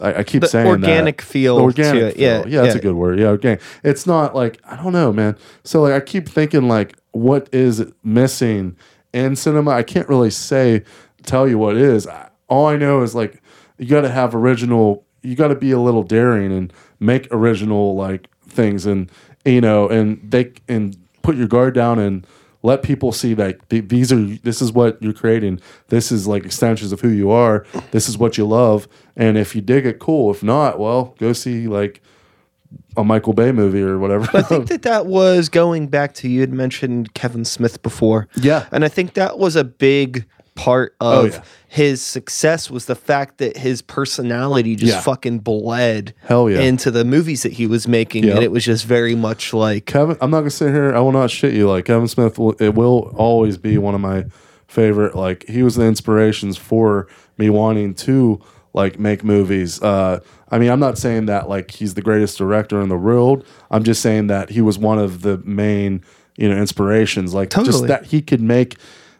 S8: I, I keep
S1: The
S8: saying
S1: organic
S8: that.
S1: feel
S8: The organic
S1: to it.
S8: feel.
S1: Yeah,
S8: yeah, that's
S1: yeah.
S8: a good word. Yeah, organic. It's not like I don't know, man. So like I keep thinking like, what is missing in cinema? I can't really say tell you what is. I- All I know is like you got to have original. You got to be a little daring and make original like things, and you know, and they and put your guard down and let people see that these are this is what you're creating. This is like extensions of who you are. This is what you love, and if you dig it, cool. If not, well, go see like a Michael Bay movie or whatever.
S1: I think (laughs) that that was going back to you had mentioned Kevin Smith before.
S8: Yeah.
S1: And I think that was a big part of
S8: Oh, yeah.
S1: his success was the fact that his personality just
S8: Yeah.
S1: fucking bled
S8: Hell yeah.
S1: into the movies that he was making
S8: Yep.
S1: and it was just very much like
S8: Kevin, I'm not gonna sit here. I will not shit you. Like Kevin Smith, will, it will always be one of my favorite. Like he was the inspirations for me wanting to like make movies. Uh, I mean, I'm not saying that like he's the greatest director in the world. I'm just saying that he was one of the main, you know, inspirations. Like just
S1: Totally.
S8: that he could make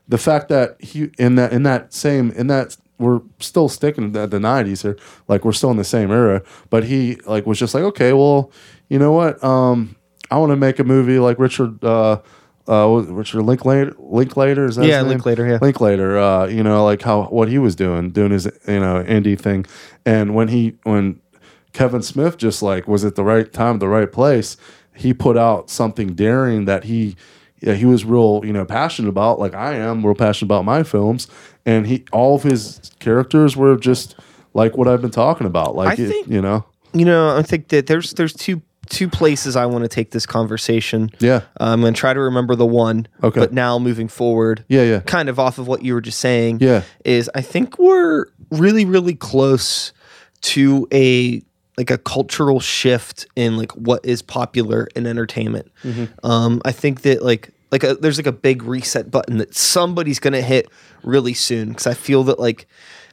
S8: the fact that he in that in that same in that we're still sticking to the 90s here like we're still in the same era but he like was just like okay well you know what um i want to make a movie like richard uh uh, Richard Linklater. Linklater is that?
S1: Yeah? Linklater, yeah.
S8: Linklater. Uh, you know, like how what he was doing, doing his you know indie thing, and when he when Kevin Smith just like was at the right time, the right place, he put out something daring that he. Yeah, he was real, you know, passionate about, like I am, real passionate about my films, and he, all of his characters were just like what I've been talking about, like
S1: I
S8: it-
S1: think-
S8: you know,
S1: You know, I think that there's there's two two places I want to take this conversation.
S8: Yeah.
S1: I'm going to try to remember the one.
S8: Okay.
S1: But now moving forward,
S8: Yeah, yeah.
S1: kind of off of what you were just saying.
S8: Yeah.
S1: Is I think we're really really close to a like a cultural shift in like what is popular in entertainment.
S8: Mm-hmm.
S1: Um, I think that like like a, there's like a big reset button that somebody's gonna hit really soon because I feel that like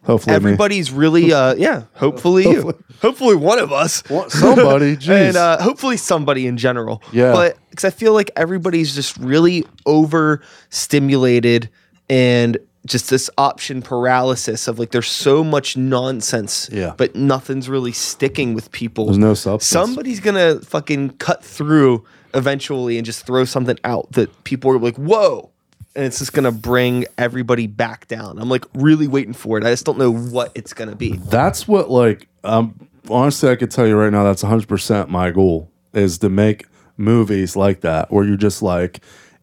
S8: hopefully me.
S1: everybody's really uh yeah hopefully you hopefully one of us
S8: somebody, (laughs)
S1: and uh, hopefully somebody in general
S8: Yeah.
S1: but because i feel like everybody's just really overstimulated and just this option paralysis of like there's so much nonsense
S8: Yeah.
S1: but nothing's really sticking with people.
S8: There's no substance.
S1: somebody's gonna fucking cut through eventually and just throw something out that people are like whoa. And it's just gonna bring everybody back down. I'm like really waiting for it. I just don't know what it's gonna be.
S8: That's what like um honestly i could tell you right now that's 100% my goal is to make movies like that where you're just like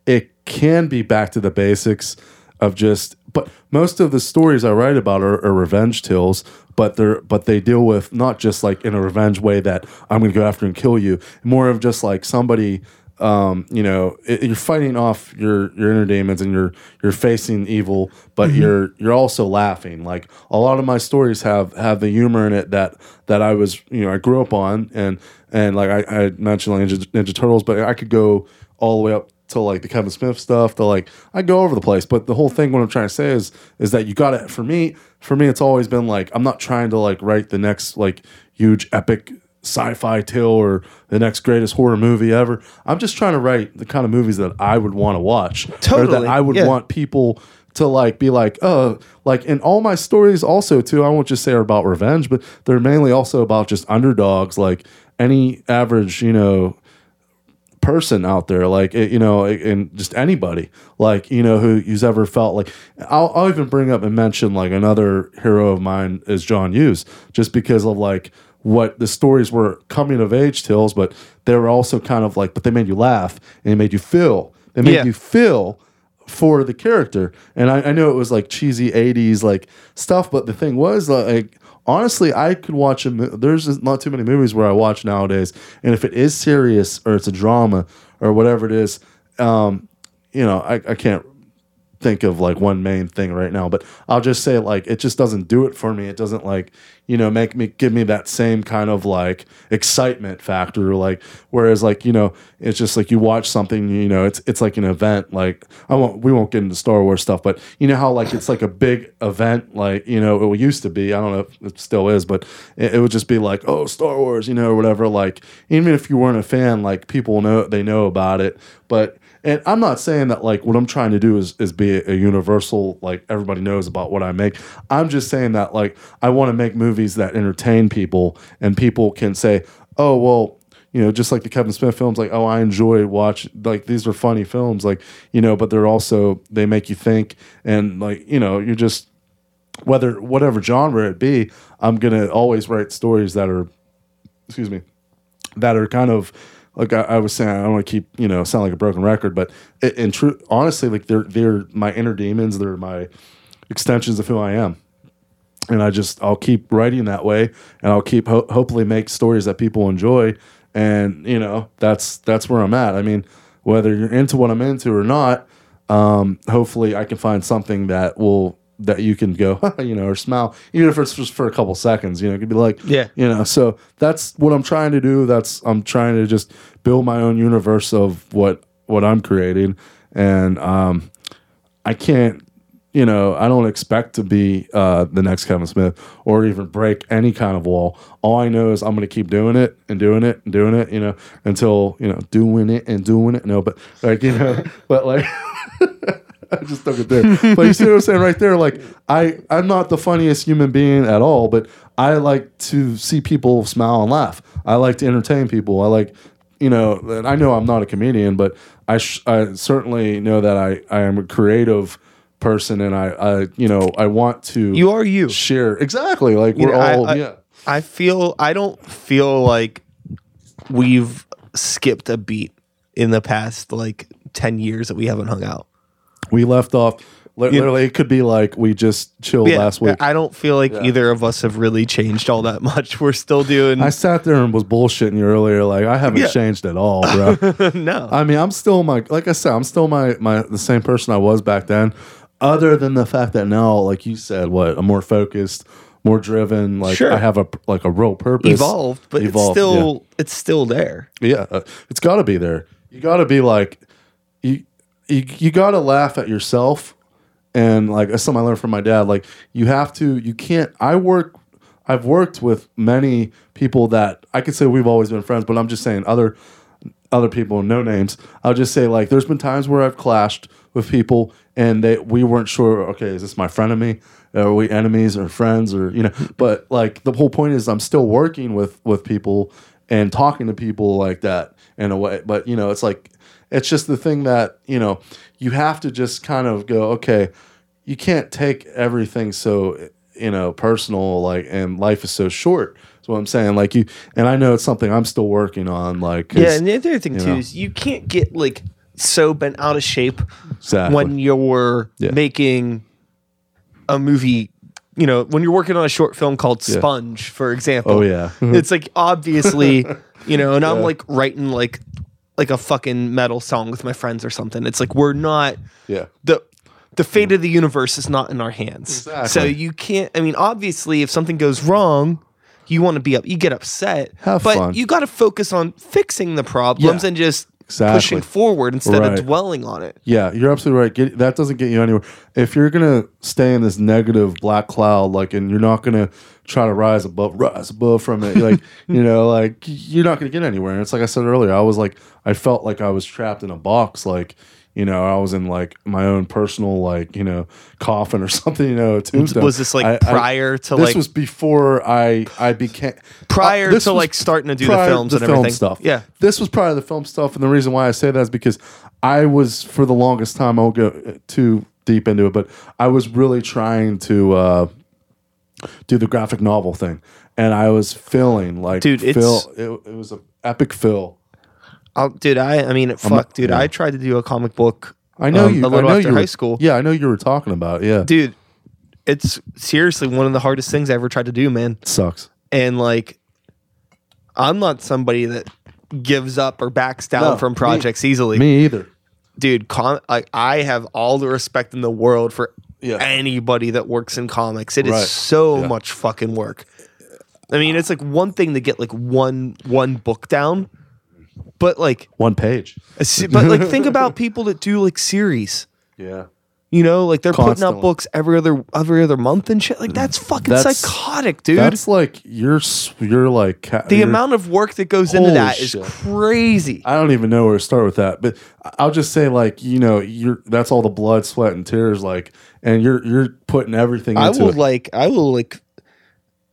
S8: it can be back to the basics of just but most of the stories i write about are, are revenge tales but they're but they deal with not just like in a revenge way that i'm gonna go after and kill you more of just like somebody um, you know, it, you're fighting off your your inner demons and you're you're facing evil, but you're you're also laughing. Like a lot of my stories have have the humor in it that that I was you know I grew up on and and like I, I mentioned like Ninja, Ninja Turtles, but I could go all the way up to like the Kevin Smith stuff. To like I go over the place, but the whole thing what I'm trying to say is is that you got to for me for me it's always been like I'm not trying to like write the next like huge epic sci-fi tale or the next greatest horror movie ever. I'm just trying to write the kind of movies that I would want to watch. Or
S1: Totally,
S8: that I would
S1: yeah.
S8: want people to like be like, oh, like in all my stories also too, I won't just say are about revenge, but they're mainly also about just underdogs, like any average, you know, person out there, like you know, and just anybody, like you know, who who's ever felt like. I'll, I'll even bring up and mention like another hero of mine is John Hughes, just because of like what the stories were coming of age tales, but they were also kind of like, but they made you laugh and they made you feel. They made
S1: Yeah.
S8: you feel for the character. And I, I know it was like cheesy 80s like stuff, but the thing was like honestly, I could watch a there's not too many movies where I watch nowadays. And if it is serious or it's a drama or whatever it is, um, you know, I, I can't think of like one main thing right now, but I'll just say like it just doesn't do it for me. It doesn't like, you know, make me give me that same kind of like excitement factor. Like whereas like, you know, it's just like you watch something, you know, it's it's like an event. Like I won't we won't get into Star Wars stuff, but you know how like it's like a big event, like, you know, it used to be. I don't know if it still is, but it, it would just be like, oh, Star Wars, you know, or whatever. Like even if you weren't a fan, like people know they know about it. But and I'm not saying that like what I'm trying to do is is be a universal like everybody knows about what I make. I'm just saying that like I want to make movies that entertain people and people can say, "Oh, well, you know, just like the Kevin Smith films like, "Oh, I enjoy watch like these are funny films." Like, you know, but they're also they make you think and like, you know, you're just whether whatever genre it be, I'm to always write stories that are excuse me, that are kind of like I, I was saying. I don't want to keep you know sound like a broken record, but in true, honestly, like they're they're my inner demons. They're my extensions of who I am, and I just I'll keep writing that way, and I'll keep ho- hopefully make stories that people enjoy, and you know that's that's where I'm at. I mean, whether you're into what I'm into or not, um, hopefully I can find something that will that you can go, (laughs) you know, or smile, even if it's just for a couple seconds. You know, it could be like,
S1: Yeah.
S8: you know. So that's what I'm trying to do. That's I'm trying to just build my own universe of what what I'm creating, and um, I can't. You know, I don't expect to be uh, the next Kevin Smith or even break any kind of wall. All I know is I'm going to keep doing it and doing it and doing it, you know, until, you know, doing it and doing it. No, but like, you know, (laughs) but like, (laughs) (laughs) I just stuck it there. But you see what I'm saying right there? Like, I, I'm not the funniest human being at all, but I like to see people smile and laugh. I like to entertain people. I like you know, and I know I'm not a comedian, but I, sh- I certainly know that I, I am a creative person and I, I, you know, I want to
S1: You are you.
S8: share exactly like
S1: You
S8: we're
S1: know, I-
S8: all,
S1: I-
S8: yeah.
S1: I feel I don't feel like we've skipped a beat in the past like 10 years that we haven't hung out.
S8: We left off, literally, it could be like we just chilled last week.
S1: I don't feel like either of us have really changed all that much. (laughs) We're still doing
S8: I sat there and was bullshitting you earlier. Like I haven't
S1: Yeah.
S8: changed at all, (laughs) bro.
S1: no.
S8: I mean, I'm still my like I said, I'm still my my the same person I was back then. Other than the fact that now, like you said, what I'm more focused, more driven. Like
S1: Sure.
S8: I have a like a real purpose.
S1: evolved, but
S8: Evolved,
S1: it's still it's still there.
S8: yeah, yeah uh, it's got to be there. You got to be like you you got to laugh at yourself. And like that's something I learned from my dad. Like you have to, you can't. I work. I've worked with many people that I could say we've always been friends, but I'm just saying other other people, no names. I'll just say like there's been times where I've clashed with people and they we weren't sure. Okay, is this my friend of me? Are we enemies or friends or you know? But like the whole point is I'm still working with with people and talking to people like that in a way. But you know, it's like it's just the thing that you know you have to just kind of go okay. You can't take everything so you know personal like and life is so short. That's what I'm saying. Like you and I know it's something I'm still working on. Like,
S1: Yeah, and the other thing too
S8: know.
S1: is you can't get like so bent out of shape
S8: Exactly.
S1: when you're
S8: Yeah.
S1: making a movie. You know, when you're working on a short film called
S8: Yeah.
S1: Sponge, for example.
S8: Oh, yeah.
S1: it's like obviously, (laughs) you know, and I'm like writing like like a fucking metal song with my friends or something. It's like we're not
S8: yeah.
S1: the the fate of the universe is not in our hands.
S8: Exactly.
S1: So you can't. I mean, obviously, if something goes wrong, you want to be up. You get upset,
S8: Have
S1: but
S8: fun.
S1: you got to focus on fixing the problems
S8: Yeah.
S1: and just
S8: Exactly.
S1: pushing forward instead
S8: Right.
S1: of dwelling on it.
S8: Yeah, you're absolutely right. Get, that doesn't get you anywhere. If you're gonna stay in this negative black cloud, like, and you're not gonna try to rise above, rise above from it, like, (laughs) you know, like you're not gonna get anywhere. And it's like I said earlier, I was like, I felt like I was trapped in a box, like. You know, I was in like my own personal, like you know, coffin or (laughs) something. You know, tombstone.
S1: Was this, like,
S8: I- I-
S1: prior to,
S8: This
S1: like-
S8: was before I I became
S1: Prior
S8: uh,
S1: to, like, starting to do the films
S8: to
S1: and
S8: film
S1: everything.
S8: stuff.
S1: Yeah.
S8: this was prior to the film stuff, and the reason why I say that is because I was for the longest time. I won't go too deep into it, but I was really trying to uh, do the graphic novel thing, and I was feeling like,
S1: Dude, it's-
S8: it, it was an epic fill.
S1: I'll, dude, I I mean, fuck,
S8: not-
S1: dude,
S8: yeah.
S1: I tried to do a comic book.
S8: I know
S1: um,
S8: you.
S1: a little
S8: I know
S1: after
S8: you were-
S1: high school.
S8: Yeah, I know you were talking about. it, Yeah,
S1: dude. It's seriously one of the hardest things I ever tried to do, man.
S8: it sucks.
S1: And like, I'm not somebody that gives up or backs down
S8: No,
S1: from
S8: me-
S1: projects easily.
S8: Me either.
S1: dude com- like i have all the respect in the world for
S8: Yeah.
S1: anybody that works in comics It is
S8: Right.
S1: so
S8: Yeah.
S1: much fucking work i mean it's like one thing to get like one one book down but like
S8: One page.
S1: but like think (laughs) about people that do like series
S8: Yeah.
S1: you know like they're putting
S8: Constantly.
S1: out books every other every other month and shit like that's mm. fucking
S8: That's-
S1: psychotic dude
S8: That's like you're you're like
S1: the
S8: you're-
S1: amount of work that goes into that is
S8: shit.
S1: crazy
S8: I don't even know where to start with that, but I'll just say like you know you're that's all the blood, sweat, and tears like, and you're you're putting everything
S1: I
S8: into
S1: will
S8: it.
S1: like I will like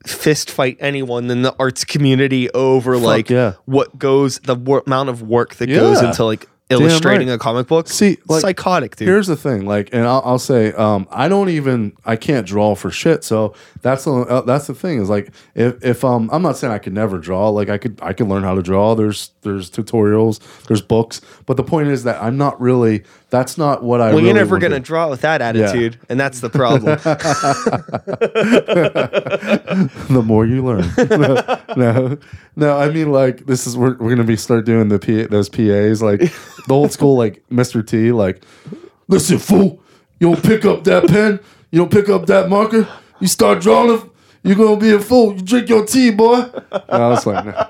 S1: fist fight anyone in the arts community over like
S8: yeah.
S1: what goes the wor- amount of work that goes into like illustrating
S8: right.
S1: a comic book.
S8: See, like,
S1: psychotic, dude.
S8: Here's the thing, like, and I'll, I'll say, um, I don't even, I can't draw for shit. So that's the uh, that's the thing is like, if if um, I'm not saying I could never draw. Like, I could I could learn how to draw. There's there's tutorials, there's books, but the point is that I'm not really. That's not what I.
S1: well,
S8: really
S1: you're never gonna
S8: do.
S1: draw with that attitude, and that's the problem. (laughs)
S8: the more you learn. no, (laughs) no, no, I mean like this is we're, we're gonna be start doing the P, those PAs like (laughs) the old school like Mr. T like listen fool you don't pick up that pen you don't pick up that marker you start drawing you're gonna be a fool you drink your tea boy and I was like no.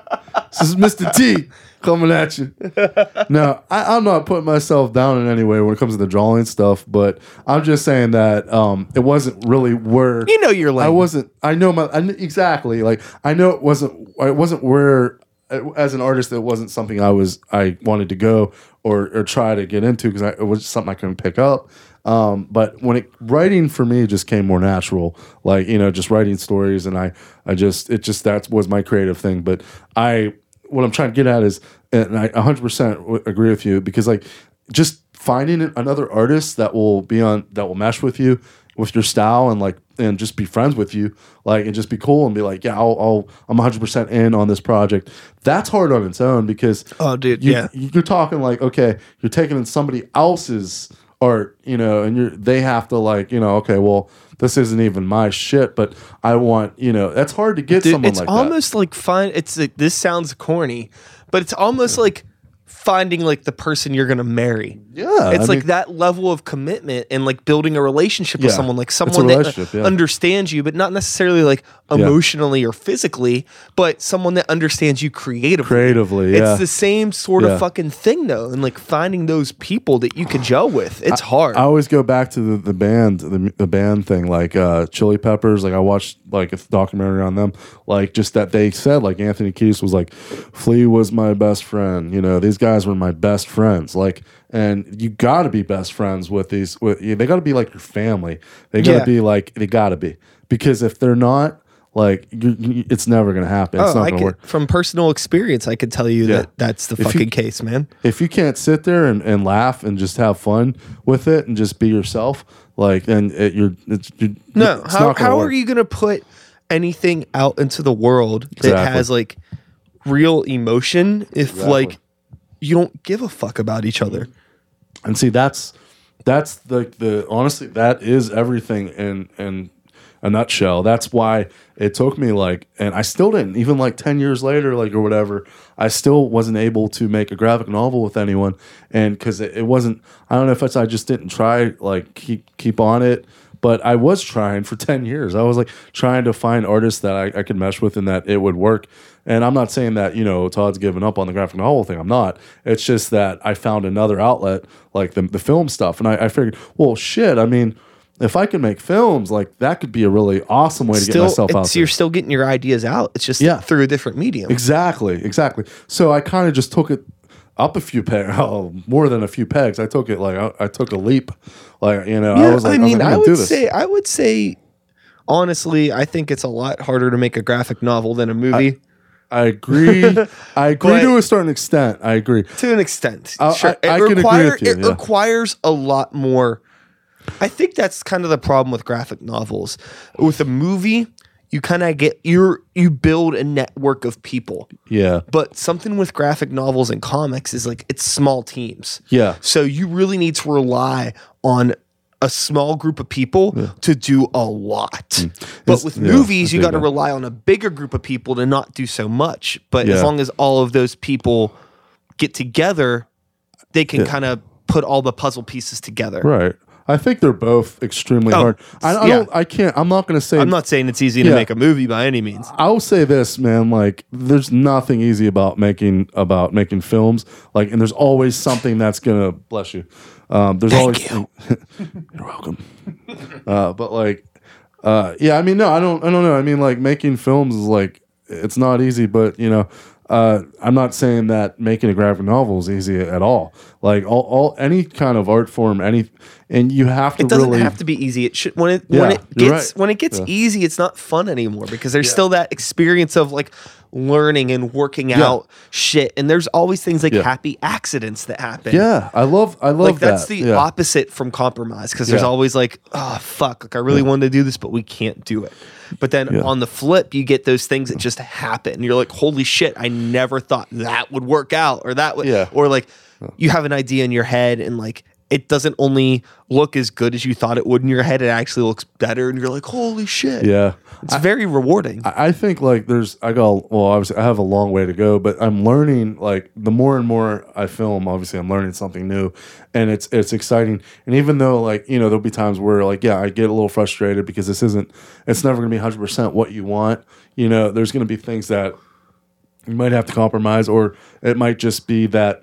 S8: this is Mr. T coming at you (laughs) no I, I'm not putting myself down in any way when it comes to the drawing stuff but I'm just saying that um it wasn't really where
S1: you know your lane.
S8: I wasn't. I know my I exactly. Like I know it wasn't. It wasn't where as an artist it wasn't something I was. I wanted to go or or try to get into because it was something I couldn't pick up. Um, but when it writing for me just came more natural, like you know, just writing stories, and I I just it just that was my creative thing. But I what I'm trying to get at is, and I 100 percent agree with you because like just finding another artist that will be on that will mesh with you with your style and like and just be friends with you like and just be cool and be like yeah I'll, I'll I'm 100% in on this project that's hard on its own because
S1: Oh, dude,
S8: you,
S1: yeah.
S8: you're talking like okay you're taking in somebody else's art you know and you're they have to like you know okay well this isn't even my shit but I want you know that's hard to get
S1: Dude,
S8: someone
S1: it's
S8: like that It's
S1: almost like fine. it's like this sounds corny, but it's almost like finding like the person you're gonna marry.
S8: Yeah,
S1: It's
S8: I
S1: like
S8: mean-
S1: that level of commitment and like building a relationship with someone, like someone that uh,
S8: yeah.
S1: understands you, but not necessarily like emotionally or physically, but someone that understands you creatively.
S8: Creatively, yeah.
S1: It's the same sort
S8: Yeah.
S1: of fucking thing though, and like finding those people that you can (sighs) gel with. It's hard.
S8: I always go back to the, the band, the, the band thing, like uh, Chili Peppers. Like I watched like a documentary on them, like just that they said like Anthony Kiedis was like, Flea was my best friend. You know, these guys were my best friends. Like, and you got to be best friends with these. With they got to be like your family. They got to
S1: Yeah.
S8: be like they got to be because if they're not, like you, you, it's never gonna happen. It's
S1: Oh,
S8: not
S1: I
S8: gonna
S1: could,
S8: work.
S1: from personal experience, I could tell you
S8: Yeah.
S1: that that's the
S8: If you-
S1: fucking case, man.
S8: if you can't sit there and, and laugh and just have fun with it and just be yourself, like, and it, you're, it's, you
S1: No,
S8: it's
S1: how,
S8: not
S1: how
S8: work.
S1: are you to put anything out into the world that
S8: Exactly.
S1: has like real emotion if like you don't give a fuck about each other?
S8: And see, that's that's the the honestly, that is everything in in a nutshell. That's why it took me like, and I still didn't even like ten years later, like or whatever. I still wasn't able to make a graphic novel with anyone, and because it, it wasn't. I don't know if it's I just didn't try like keep keep on it. But I was trying for (laughs) 10 years. I was like trying to find artists that I, I could mesh with and that it would work. And I'm not saying that, you know, Todd's given up on the graphic novel thing. I'm not. It's just that I found another outlet like the, the film stuff. And I, I figured, well, shit, I mean, if I can make films, like that could be a really awesome way to get
S1: Still,
S8: myself out there.
S1: you're still getting your ideas out. It's just
S8: Yeah.
S1: through a different medium.
S8: Exactly, exactly. So I kind of just took it up a few pegs, (laughs) oh, more than a few pegs. I took it like I, I took a leap, like you know. I was like,
S1: I
S8: I,
S1: mean,
S8: like,
S1: I,
S8: gonna
S1: would say, I would say, honestly, I think it's a lot harder to make a graphic novel than a movie.
S8: I agree. I agree (laughs)
S1: But-
S8: to a certain extent. I agree.
S1: to an extent.
S8: I-
S1: sure.
S8: I- I
S1: it require-
S8: you,
S1: It
S8: yeah.
S1: requires a lot more. I think that's kind of the problem with graphic novels. With a movie, you kind of get you you build a network of people.
S8: Yeah,
S1: But something with graphic novels and comics is like it's small teams.
S8: yeah,
S1: So you really need to rely on a small group of people to do a lot. But
S8: It's-
S1: with
S8: yeah,
S1: movies, you got to rely on a bigger group of people to not do so much. But as long as all of those people get together, they can kind of put all the puzzle pieces together.
S8: right. I think they're both extremely
S1: Oh,
S8: hard. I, I
S1: yeah.
S8: don't. I can't. I'm not going to say.
S1: I'm not saying it's easy to make a movie by any means.
S8: I'll say this, man. Like, there's nothing easy about making about making films. Like, and there's always something that's gonna bless you. Um, there's always
S1: you. (laughs)
S8: you're welcome. uh, but like, uh, yeah. I mean, no, I don't. I don't know. I mean, like making films is like it's not easy, but you know. Uh, I'm not saying that making a graphic novel is easy at all. Like all, all any kind of art form, any, and you have to
S1: It doesn't
S8: really
S1: have to be easy. It should when it
S8: Yeah,
S1: when it gets
S8: right.
S1: when it gets
S8: Yeah.
S1: easy, it's not fun anymore because there's still that experience of like learning and working out shit. And there's always things like
S8: Yeah.
S1: happy accidents that happen.
S8: Yeah, I love. I love
S1: Like that's
S8: that.
S1: the
S8: yeah.
S1: opposite from compromise because there's
S8: Yeah.
S1: always like, oh fuck, like I really wanted to do this, but we can't do it. But then
S8: Yeah.
S1: on the flip, you get those things that just happen. You're like, holy shit, I never thought that would work out, or that would,
S8: Yeah.
S1: or like you have an idea in your head and like it doesn't only look as good as you thought it would in your head, it actually looks better, and you're like, holy shit.
S8: Yeah.
S1: It's very rewarding.
S8: I I think like there's I got well obviously I have a long way to go, but I'm learning like the more and more I film, obviously I'm learning something new, and it's it's exciting. And even though like you know there'll be times where like yeah I get a little frustrated because this isn't it's never gonna be 100 percent what you want. You know there's gonna be things that you might have to compromise, or it might just be that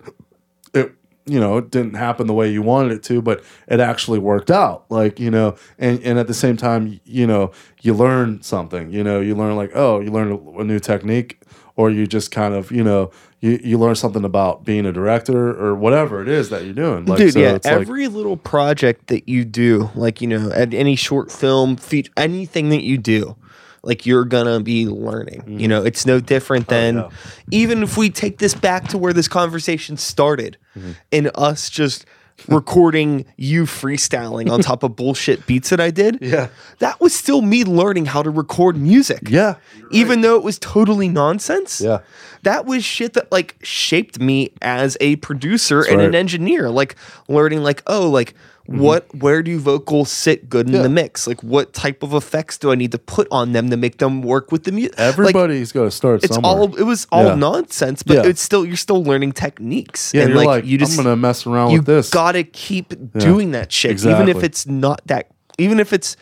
S8: you know it didn't happen the way you wanted it to but it actually worked out like you know and and at the same time you know you learn something you know you learn like oh you learn a, a new technique or you just kind of you know you, you learn something about being a director or whatever it is that you're doing like
S1: Dude,
S8: so
S1: yeah,
S8: it's like
S1: every little project that you do, like you know, at any short film, feature, anything that you do, like you're gonna be learning. You mm-hmm. know, it's no different oh, than even if we take this back to where this conversation started mm-hmm. and us just recording you freestyling on top of bullshit beats that I did. (laughs)
S8: Yeah.
S1: That was still me learning how to record music.
S8: Yeah.
S1: Even though it was totally nonsense.
S8: Yeah.
S1: That was shit that like shaped me as a producer and an engineer. Like learning like, oh, like what where do vocals sit good in
S8: Mm-hmm. Yeah.
S1: the mix? Like what type of effects do I need to put on them to make them work with the music?
S8: Everybody's got to start
S1: it's
S8: somewhere.
S1: all it was all
S8: Yeah.
S1: nonsense, but
S8: Yeah.
S1: it's still you're still learning techniques.
S8: yeah,
S1: and
S8: you're
S1: like,
S8: like,
S1: you just
S8: I'm gonna mess around
S1: you
S8: with this.
S1: gotta keep doing that shit. Exactly. Even if it's not that even if it's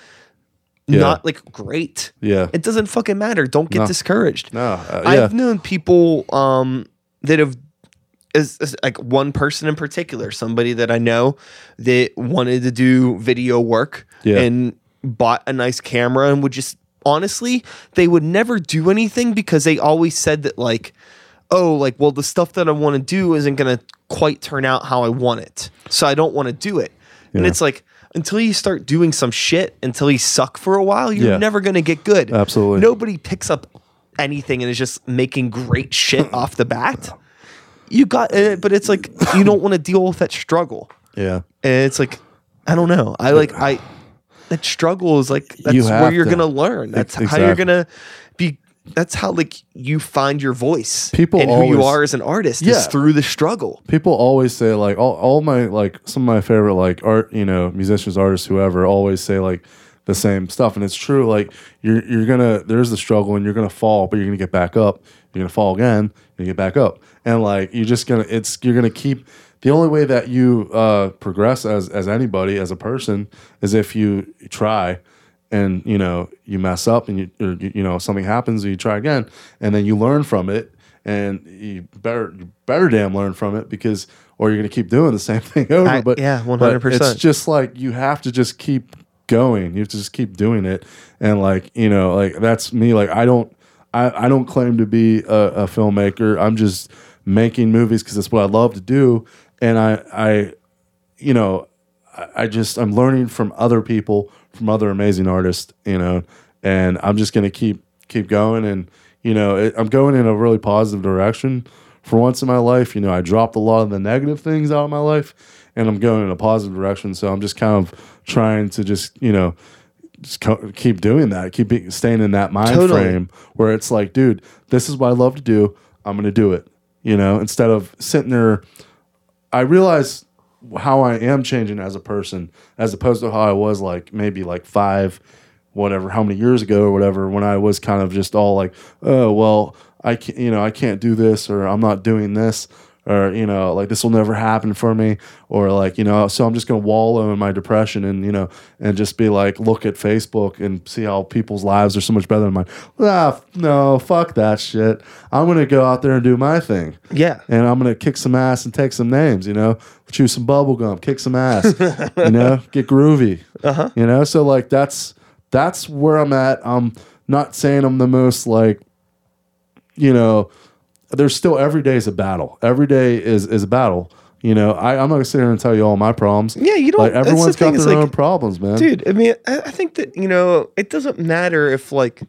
S8: Yeah.
S1: not like great.
S8: Yeah.
S1: It doesn't fucking matter. Don't get
S8: No.
S1: discouraged.
S8: No, uh,
S1: I've known people um that have is, is like one person in particular, somebody that I know that wanted to do video work
S8: Yeah.
S1: and bought a nice camera and would just honestly, they would never do anything because they always said that like, oh, like, well, the stuff that I want to do isn't gonna quite turn out how I want it. So I don't want to do it. And it's like until you start doing some shit, until you suck for a while, you're
S8: Yeah.
S1: never gonna get good.
S8: Absolutely.
S1: Nobody picks up anything and is just making great shit (laughs) off the bat. You got it, but it's like you don't want to deal with that struggle.
S8: yeah.
S1: And it's like I don't know. I like I that struggle is like that's
S8: You
S1: where you're
S8: to.
S1: gonna learn. That's
S8: Ex-
S1: how you're gonna. That's how like you find your voice.
S8: People
S1: and who you are as an artist
S8: Yeah.
S1: is through the struggle.
S8: people always say like all, all my like some of my favorite like art you know musicians artists whoever always say like the same stuff and it's true like you're you're gonna there's the struggle and you're gonna fall but you're gonna get back up you're gonna fall again and get back up and like you're just gonna it's you're gonna keep the only way that you uh progress as as anybody as a person is if you try and you know you mess up and you or, you know something happens and you try again and then you learn from it and you better you better damn learn from it because or you're gonna keep doing the same (laughs) thing over
S1: I-
S8: but
S1: yeah,
S8: but
S1: 100%.
S8: it's just like you have to just keep going you have to just keep doing it and like you know like that's me like i don't i, I don't claim to be a, a filmmaker i'm just making movies because that's what i love to do and i i you know I- I just I'm learning from other people, from other amazing artists, you know, and I'm just gonna keep keep going, and you know, it, I'm going in a really positive direction. For once in my life, you know, I dropped a lot of the negative things out of my life, and I'm going in a positive direction. So I'm just kind of trying to just you know just co- keep doing that, keep being, staying in that mind
S1: Totally.
S8: frame where it's like, dude, this is what I love to do. I'm gonna do it. You know, instead of sitting there I realize how I am changing as a person, as opposed to how I was like maybe like five, whatever, how many years ago or whatever, when I was kind of just all like, oh well, I can't, you know, I can't do this or I'm not doing this or you know, like this will never happen for me or like you know, so I'm just gonna wallow in my depression and you know, and just be like, look at Facebook and see how people's lives are so much better than mine. Ah, no, fuck that shit. I'm gonna go out there and do my thing
S1: Yeah.
S8: and I'm gonna kick some ass and take some names, you know, chew some bubble gum, kick some ass, (laughs) you know, get groovy, uh-huh. you know. So like that's that's where I'm at. I'm not saying I'm the most like, you know, there's still every day is a battle. Every day is is a battle. You know, I, I'm not gonna sit here and tell you all my problems.
S1: Yeah, you don't-
S8: Like
S1: that's the
S8: everyone's got their
S1: like-
S8: own problems, man.
S1: dude i mean I, I think that you know it doesn't matter if like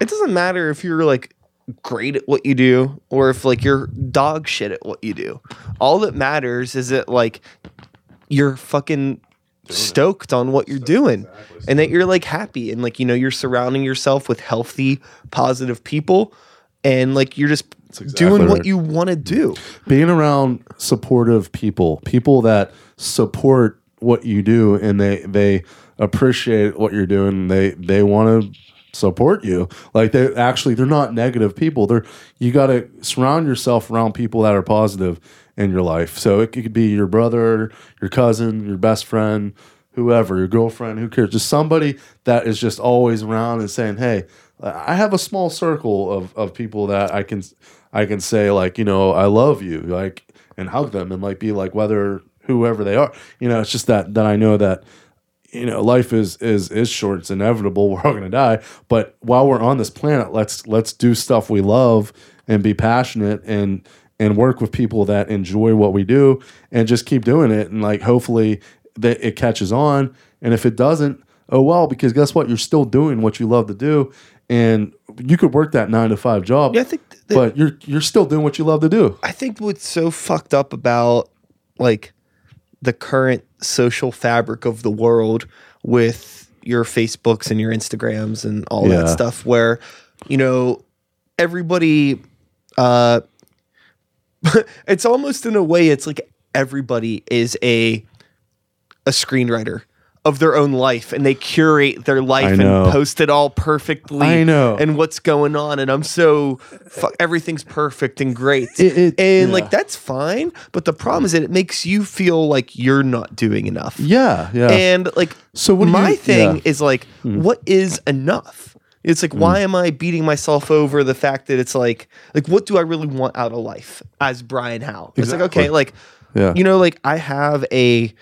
S1: it doesn't matter if you're like great at what you do or if like you're dog shit at what you do. All that matters is that like you're fucking stoked on what you're doing and that you're like happy and like you know you're surrounding yourself with healthy positive people and like you're just
S8: exactly
S1: doing what you want to do.
S8: Being around supportive people, people that support what you do and they they appreciate what you're doing. They they want to support you. Like they actually they're not negative people. They're you got to surround yourself around people that are positive in your life. So it could be your brother, your cousin, your best friend, whoever, your girlfriend, who cares? Just somebody that is just always around and saying, "Hey, I have a small circle of of people that I can I can say like, you know, I love you, like and hug them and like be like whether whoever they are. You know, it's just that that I know that you know life is is is short it's inevitable (laughs) we're all going to die but while we're on this planet let's let's do stuff we love and be passionate and and work with people that enjoy what we do and just keep doing it and like hopefully that it catches on and if it doesn't oh well, because guess what? You're still doing what you love to do, and you could work that nine to five job.
S1: Yeah, I think that-
S8: but you're you're still doing what you love to do.
S1: I think what's so fucked up about like the current social fabric of the world with your Facebooks and your Instagrams and all
S8: Yeah.
S1: that stuff where you know everybody uh (laughs) it's almost in a way it's like everybody is a a screenwriter of their own life and they curate their life and post it all perfectly
S8: I know.
S1: and what's going on and i'm so fu- everything's perfect and great
S8: It- it-
S1: and
S8: yeah.
S1: like that's fine but the problem is that it makes you feel like you're not doing enough
S8: Yeah, yeah.
S1: and like
S8: So what
S1: my
S8: you-
S1: thing
S8: yeah. Hmm.
S1: is like what is enough it's like why am i beating myself over the fact that it's like like what do i really want out of life as brian howe it's like okay like
S8: Yeah.
S1: you know like i have a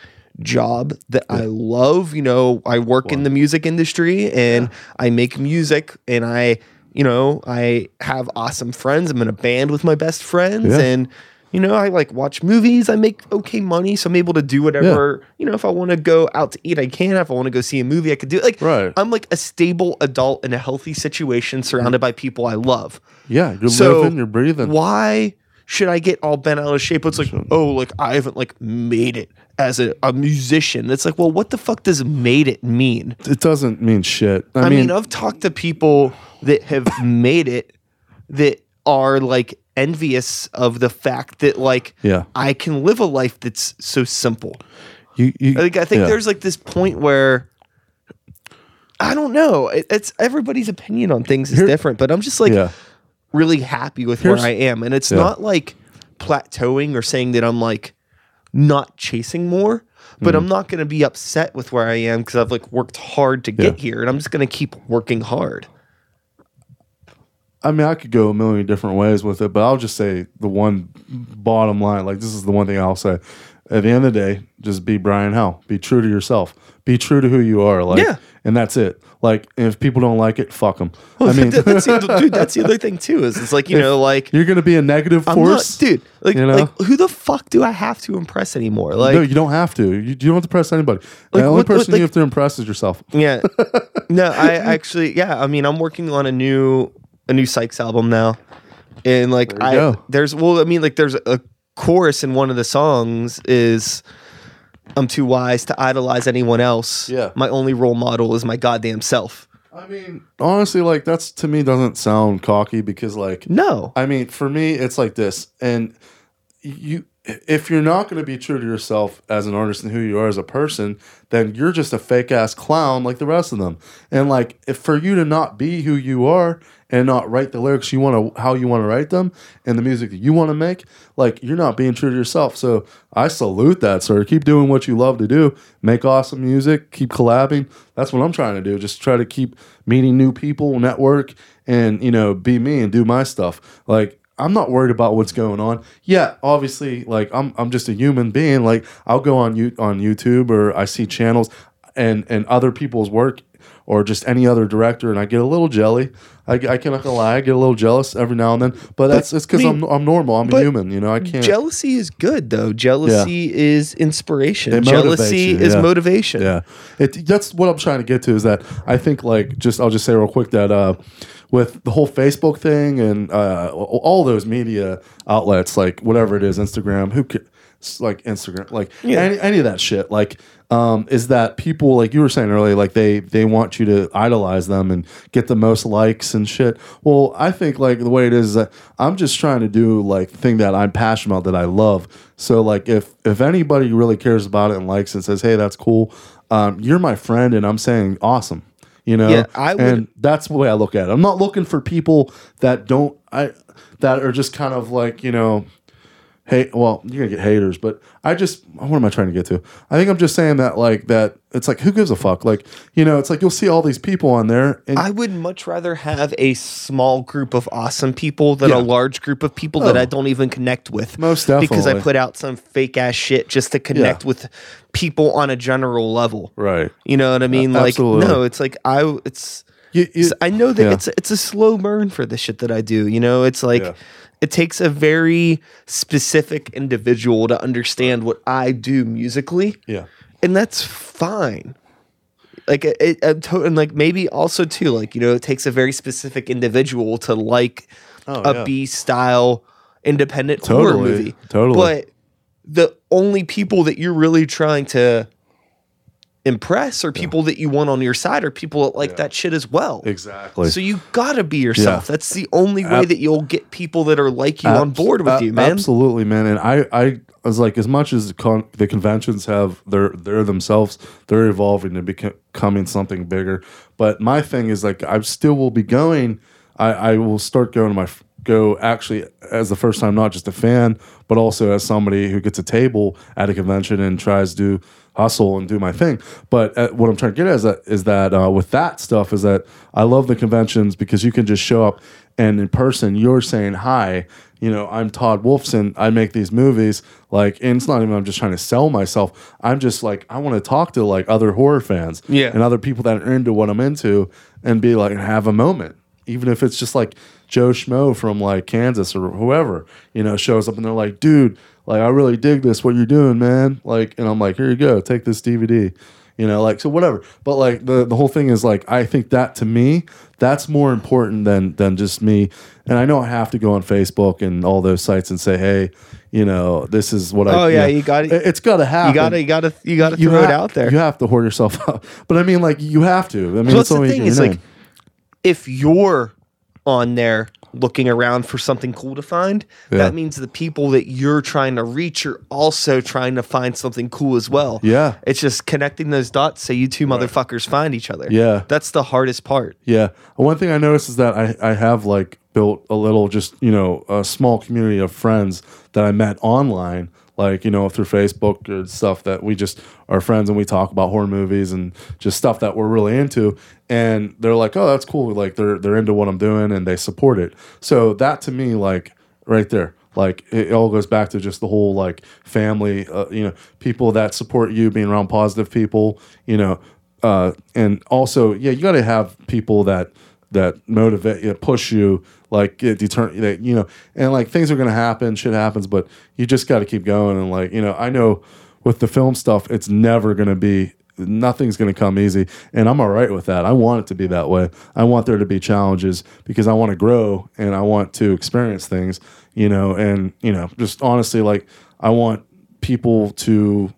S1: job that i love you know i work in the music industry and i make music and i you know i have awesome friends. I'm in a band with my best friends
S8: Yeah.
S1: and you know i like watch movies. I make okay money so i'm able to do whatever you know if i want to go out to eat i can. If i want to go see a movie i could do it. Like
S8: Right.
S1: i'm like a stable adult in a healthy situation surrounded by people i love.
S8: Yeah, you're
S1: so
S8: living, you're breathing.
S1: why should I get all bent out of shape? It's like, oh, like I haven't like made it as a, a musician. It's like, well, what the fuck does made it mean?
S8: It doesn't mean shit. I,
S1: I, mean,
S8: mean,
S1: I've talked to people that have (laughs) made it that are like envious of the fact that like
S8: Yeah.
S1: I can live a life that's so simple.
S8: you, you,
S1: Like I think
S8: yeah.
S1: there's like this point where I don't know. It, it's everybody's opinion on things is
S8: Here-
S1: different, but I'm just like
S8: yeah.
S1: really happy with
S8: Here's-
S1: where I am. And it's not like plateauing or saying that I'm like not chasing more, but
S8: Mm.
S1: I'm not going to be upset with where I am because I've like worked hard to get
S8: Yeah.
S1: here and I'm just going to keep working hard.
S8: I mean, I could go a million different ways with it, but I'll just say the one bottom line. Like this is the one thing I'll say. At the end of the day, just be Brian Howe. Be true to yourself. Be true to who you are. Like,
S1: Yeah.
S8: and that's it. Like, if people don't like it, fuck them. I (laughs) mean,
S1: that's the, (laughs) dude, that's the other thing too. Is it's like you know, like
S8: you're gonna be a negative force,
S1: not, dude. Like,
S8: you know?
S1: like who the fuck do I have to impress anymore? Like,
S8: no, you don't have to. You, you don't have to impress anybody.
S1: Like,
S8: the only
S1: what- what,
S8: person
S1: like-
S8: you have to impress is yourself.
S1: Yeah. (laughs) no, I actually yeah, I mean I'm working on a new a new Sykes album now. And like
S8: There
S1: I
S8: go.
S1: there's well I mean like there's a chorus in one of the songs is I'm too wise to idolize anyone else.
S8: Yeah.
S1: My only role model is my goddamn self.
S8: I mean, honestly, like that's to me doesn't sound cocky because like
S1: No.
S8: I mean, for me, it's like this, and you, if you're not going to be true to yourself as an artist and who you are as a person, then you're just a fake ass clown like the rest of them. And like, if for you to not be who you are and not write the lyrics you want to, how you want to write them, and the music that you want to make, like you're not being true to yourself. So I salute that, sir. Keep doing what you love to do. Make awesome music. Keep collabing. That's what I'm trying to do. Just try to keep meeting new people, network, and you know, be me and do my stuff. Like I'm not worried about what's going on. Yeah, obviously, like I'm I'm just a human being. Like I'll go on you on YouTube or I see channels and and other people's work or just any other director, and I get a little jelly. I, I cannot lie, I get a little jealous every now and then. But that's it's because
S1: I mean,
S8: I'm I'm normal. I'm a human. You know, I can't.
S1: Jealousy is good though. Jealousy is inspiration. Jealousy
S8: you,
S1: is
S8: yeah.
S1: motivation.
S8: Yeah, it, that's what I'm trying to get to. Is that I think like just I'll just say real quick that uh, with the whole Facebook thing and uh, all those media outlets, like whatever it is, Instagram, who s- like Instagram, like
S1: Yeah.
S8: any, any of that shit, like um, is that people like you were saying earlier, like they they want you to idolize them and get the most likes and shit. Well, I think like the way it is, that I'm just trying to do like the thing that I'm passionate about that I love. So like if if anybody really cares about it and likes it and says, hey, that's cool, um, you're my friend, and I'm saying awesome. You know,
S1: Yeah, I would-
S8: and that's the way I look at it. I'm not looking for people that don't I that are just kind of like you know hate. Well, you're gonna get haters, but I just what am I trying to get to? I think I'm just saying that like that. It's like who gives a fuck? Like you know, it's like you'll see all these people on there, and
S1: I would much rather have a small group of awesome people than
S8: Yeah.
S1: a large group of people that
S8: Oh.
S1: I don't even connect with.
S8: Most definitely.
S1: Because I put out some fake ass shit just to connect
S8: Yeah.
S1: with people on a general level.
S8: right.
S1: You know what I mean? like
S8: absolutely.
S1: no, it's like I it's
S8: You, you,
S1: I know that
S8: yeah.
S1: it's it's a slow burn for the shit that I do. You know, it's like
S8: Yeah.
S1: it takes a very specific individual to understand what I do musically,
S8: yeah.
S1: and that's fine. like it, it, and like maybe also too like you know it takes a very specific individual to like
S8: Oh,
S1: a
S8: yeah.
S1: B style independent horror
S8: Totally,
S1: movie.
S8: totally.
S1: But the only people that you're really trying to impress are people that you want on your side or people that like that shit as well.
S8: Exactly.
S1: So you gotta be yourself.
S8: Yeah.
S1: That's the only way
S8: Ab-
S1: that you'll get people that are like you on board with
S8: a-
S1: you, man.
S8: Absolutely, man. And I, I was like, as much as the, con- the conventions have their, they're themselves, they're evolving and becoming something bigger. But my thing is like, I still will be going. I, I will start going to my go actually as the first time, not just a fan, but also as somebody who gets a table at a convention and tries to hustle and do my thing. But uh, what I'm trying to get at is that is that uh, with that stuff is that I love the conventions because you can just show up and in person you're saying hi. You know, I'm Todd Wolfson. I make these movies. Like, and it's not even I'm just trying to sell myself. I'm just like I want to talk to like other horror fans,
S1: Yeah.
S8: and other people that are into what I'm into, and be like have a moment, even if it's just like Joe Schmo from like Kansas or whoever, you know, shows up and they're like, dude, like I really dig this, what you're doing, man. Like, and I'm like, here you go, take this DVD. You know, like so whatever. But like the, the whole thing is like I think that to me, that's more important than than just me. And I know I have to go on Facebook and all those sites and say, hey, you know, this is what I
S1: Oh, yeah,
S8: know,
S1: you gotta-
S8: it- it's gotta happen.
S1: you gotta you gotta you gotta throw it out there.
S8: You have to hoard yourself (laughs) up. But I mean like you have to. I mean
S1: So that's the thing is like if you're on there looking around for something cool to find,
S8: Yeah.
S1: that means the people that you're trying to reach are also trying to find something cool as well.
S8: Yeah.
S1: It's just connecting those dots so you two motherfuckers find each other.
S8: Yeah.
S1: That's the hardest part.
S8: Yeah. One thing I noticed is that I, I have like built a little just, you know, a small community of friends that I met online, like, you know, through Facebook and stuff that we just are friends and we talk about horror movies and just stuff that we're really into. And they're like, oh, that's cool. Like they're they're into what I'm doing and they support it. So that to me, like right there. Like it all goes back to just the whole like family, uh, you know, people that support you, being around positive people, you know, uh, and also, yeah, you got to have people that that motivate you, push you, like it deter that you know, and like things are gonna happen, shit happens, but you just got to keep going. And like you know, I know with the film stuff, it's never gonna be. Nothing's going to come easy, and I'm all right with that. I want it to be that way. I want there to be challenges because I want to grow and I want to experience things, you know. And you know, just honestly, like I want people to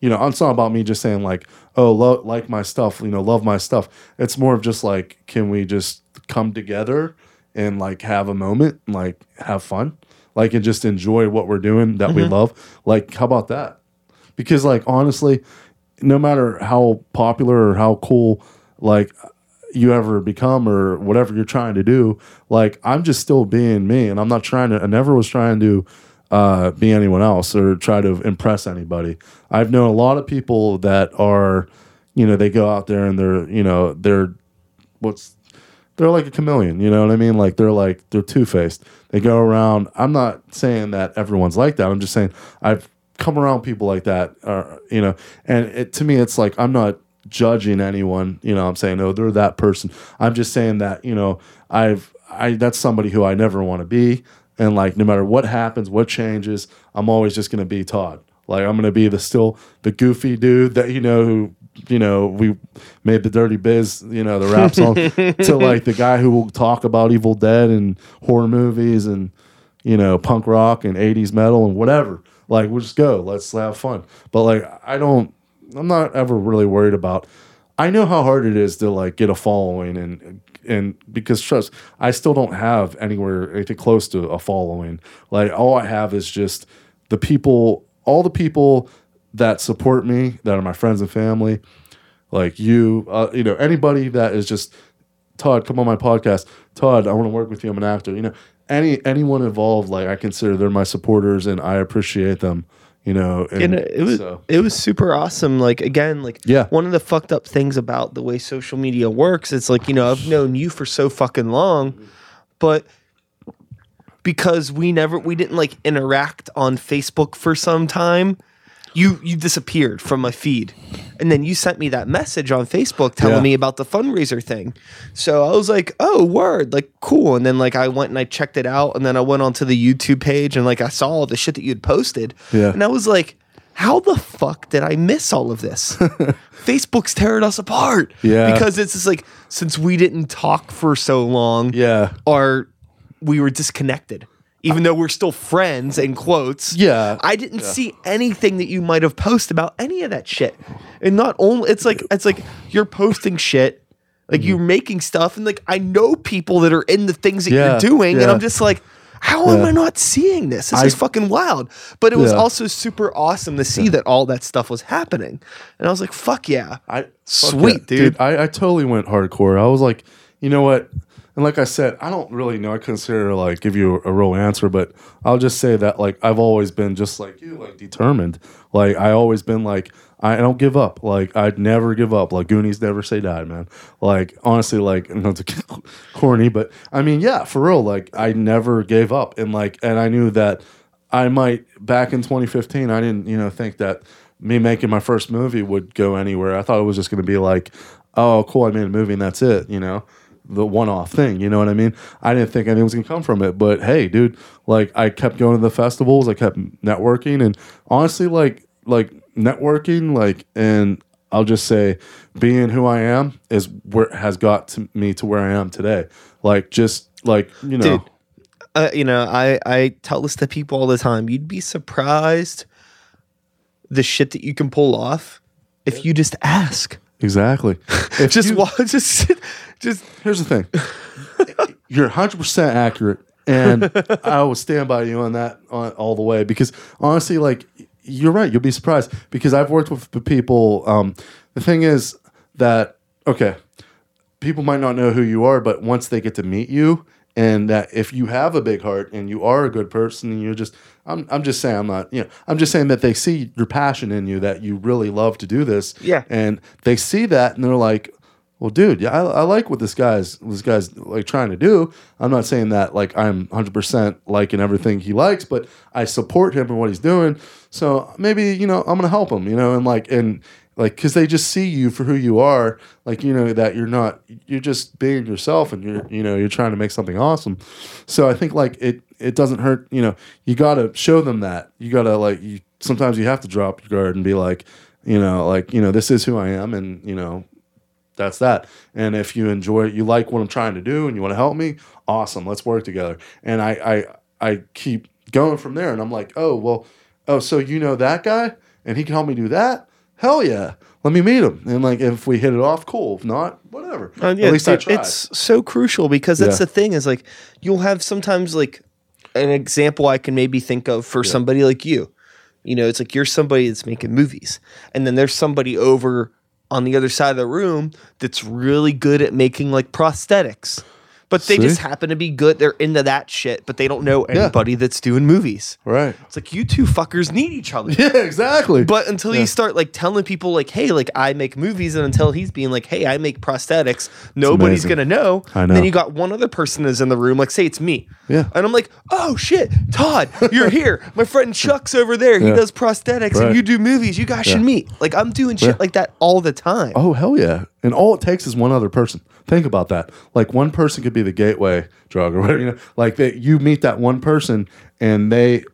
S8: you know, it's not about me just saying like, oh, lo- like my stuff, you know, love my stuff. It's more of just like, can we just come together and like have a moment, and, like have fun, like and just enjoy what we're doing that we mm-hmm. love. Like, how about that? Because like honestly, no matter how popular or how cool, like you ever become or whatever you're trying to do, like I'm just still being me, and I'm not trying to. I never was trying to uh, be anyone else or try to impress anybody. I've known a lot of people that are, you know, they go out there and they're, you know, they're what's they're like a chameleon, you know what I mean? Like they're like they're two faced. They go around. I'm not saying that everyone's like that. I'm just saying I've come around people like that, uh, you know. And it, to me, it's like I'm not judging anyone. You know, I'm saying oh they're that person. I'm just saying that you know I've I that's somebody who I never want to be. And like no matter what happens, what changes, I'm always just gonna be Todd. Like I'm gonna be the still the goofy dude that you know who you know we made the Dirty Biz you know the rap song (laughs) to like the guy who will talk about Evil Dead and horror movies and you know punk rock and 80s metal and whatever. Like we'll just go, let's have fun. But like I don't, I'm not ever really worried about. I know how hard it is to like get a following and and because trust, I still don't have anywhere anything close to a following. Like all I have is just the people, all the people that support me, that are my friends and family, like you, uh, you know, anybody that is just Todd, come on my podcast. Todd, I want to work with you. I'm an actor. You know, any anyone involved, like I consider they're my supporters, and I appreciate them. You know, and,
S1: and it was
S8: so-
S1: it was super awesome. Like again, like
S8: Yeah.
S1: one of the fucked up things about the way social media works, it's like you know I've known you for so fucking long, but because we never we didn't like interact on Facebook for some time, you you disappeared from my feed, and then you sent me that message on Facebook telling
S8: Yeah.
S1: me about the fundraiser thing. So I was like, oh word, like cool. And then like I went and I checked it out, and then I went onto the YouTube page and like I saw all the shit that you'd posted,
S8: Yeah.
S1: and I was like how the fuck did I miss all of this? (laughs) Facebook's tearing us apart.
S8: Yeah.
S1: Because it's just like since we didn't talk for so long,
S8: Yeah.
S1: our we were disconnected. Even though we're still friends in quotes.
S8: Yeah.
S1: I didn't see anything that you might have posted about any of that shit. And not only it's like it's like you're posting shit, like you're mm-hmm. making stuff, and like I know people that are in the things that
S8: Yeah,
S1: you're doing, and. I'm just like, how am I not seeing this? This
S8: I-
S1: is fucking wild. But it was
S8: Yeah.
S1: also super awesome to see that all that stuff was happening. And I was like, fuck yeah.
S8: I
S1: Sweet,
S8: yeah,
S1: dude.
S8: I, I totally went hardcore. I was like, you know what? And like I said, I don't really know. I consider like give you a, real answer, but I'll just say that like I've always been just like you, like determined. Like I always been like I don't give up. Like I'd never give up. Like Goonies never say die, man. Like honestly, like (laughs) not to corny, but I mean, yeah, for real. Like I never gave up, and like and I knew that I might back in 2015. I didn't, you know, think that me making my first movie would go anywhere. I thought it was just going to be like, oh, cool, I made a movie and that's it, you know, the one-off thing. You know what I mean? I didn't think anything was going to come from it, but hey, dude, like I kept going to the festivals, I kept networking, and honestly, like like networking, like and. I'll just say, being who I am is where has got to me to where I am today. Like, just like you know,
S1: Dude, uh, you know, I I tell this to people all the time. You'd be surprised the shit that you can pull off if you just ask.
S8: exactly. (laughs) If
S1: Just
S8: you-
S1: wa- (laughs) just sit- just
S8: here's the thing. (laughs) You're 100% accurate and i will stand by you on that on, all the way because honestly like you're right. You'll be surprised because i've worked with the people um, the thing is that okay people might not know who you are but once they get to meet you and that if you have a big heart and you are a good person and you're just I'm, I'm just saying i'm not you know i'm just saying that they see your passion in you that you really love to do this.
S1: Yeah.
S8: and they see that and they're like well, dude, yeah, I, I like what this guy's this guy's like trying to do. I'm not saying that like I'm 100 percent liking everything he likes, but I support him and what he's doing. So maybe you know I'm gonna help him, you know, and like and like because they just see you for who you are, like you know that you're not you're just being yourself and you're you know you're trying to make something awesome. So I think like it it doesn't hurt, you know, you gotta show them that you gotta like you sometimes you have to drop your guard and be like, you know, like you know this is who I am and you know that's that. And if you enjoy it, you like what I'm trying to do, and you want to help me, awesome. Let's work together. And I, I, I keep going from there. And I'm like, oh well, oh so you know that guy, and he can help me do that. Hell yeah, let me meet him. And like, if we hit it off, cool. If not, whatever.
S1: Uh, yeah,
S8: At least I tried.
S1: It's so crucial because that's
S8: Yeah.
S1: the thing is like you'll have sometimes like an example I can maybe think of for somebody like you. You know, it's like you're somebody that's making movies, and then there's somebody over on the other side of the room that's really good at making like prosthetics. But they
S8: See?
S1: just happen to be good. They're into that shit, but they don't know anybody that's doing movies.
S8: right.
S1: It's like you two fuckers need each other. (laughs)
S8: Yeah, exactly.
S1: But until you start like telling people like, hey, like I make movies, and until he's being like, hey, I make prosthetics, nobody's gonna know.
S8: I
S1: And then you got one other person is in the room, like say it's me.
S8: Yeah.
S1: And I'm like, oh shit, Todd, you're (laughs) here. My friend Chuck's over there. He
S8: Yeah.
S1: does prosthetics
S8: Right.
S1: and you do movies. You guys should meet. Like I'm doing shit
S8: Yeah.
S1: like that all the time.
S8: Oh hell yeah! And all it takes is one other person. Think about that. Like one person could be the gateway drug or whatever. You know, like that you meet that one person and they,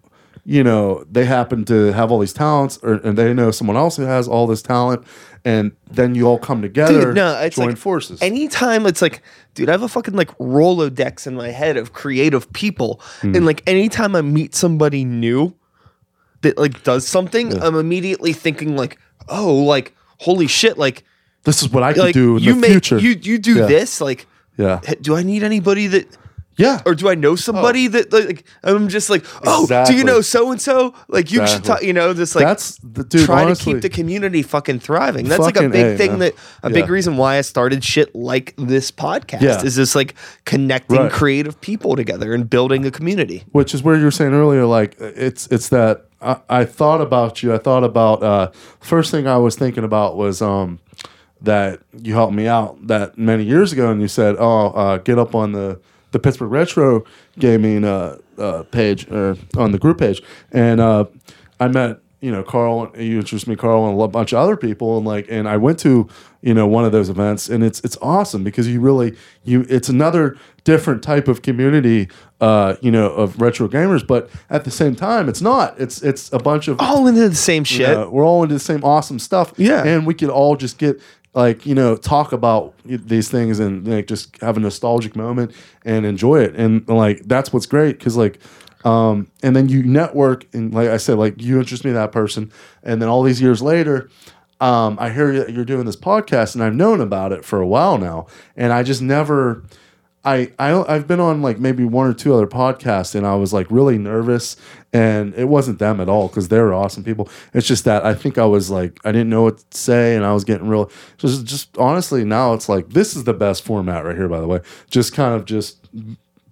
S8: you know, they happen to have all these talents, or and they know someone else who has all this talent, and then you all come together,
S1: Dude, no, it's
S8: join
S1: like
S8: forces.
S1: Anytime it's like, dude, I have a fucking like Rolodex in my head of creative people.
S8: Hmm.
S1: And like anytime I meet somebody new that like does something, I'm immediately thinking like, oh, like, holy shit, like
S8: this is what I could
S1: like
S8: do in
S1: you
S8: the
S1: make
S8: future.
S1: you you do
S8: Yeah.
S1: this, like
S8: yeah,
S1: do I need anybody that
S8: yeah.
S1: or do I know somebody that like I'm just like, oh, do you know so and so? Like you should talk, you know, just like
S8: That's the dude.
S1: try
S8: honestly,
S1: to keep the community fucking thriving. That's like a big
S8: A,
S1: thing
S8: man.
S1: that a big reason why I started shit like this podcast
S8: Yeah.
S1: is this like connecting
S8: Right.
S1: creative people together and building a community.
S8: which is where you were saying earlier like it's it's that I, I thought about you i thought about uh first thing i was thinking about was um that you helped me out that many years ago and you said oh uh get up on the the pittsburgh retro gaming uh, uh page or on the group page and uh i met you know, Carl, you introduced me, Carl, and a bunch of other people, and like, and I went to, you know, one of those events, and it's it's awesome because you really you it's another different type of community, uh, you know, of retro gamers, but at the same time, it's not. It's it's a bunch of
S6: All into the same shit.
S8: yeah, we're all into the same awesome stuff.
S6: Yeah.
S8: and we could all just get like you know talk about these things and like just have a nostalgic moment and enjoy it. And like that's what's great because like. Um, and then you network, and like I said, like you interest me that person, and then all these years later, um, I hear that you're doing this podcast, and I've known about it for a while now, and I just never, I, I I've been on like maybe one or two other podcasts and I was like really nervous and it wasn't them at all because they're awesome people. It's just that I think I was like I didn't know what to say and I was getting real just just honestly now it's like this is the best format right here by the way. Just kind of just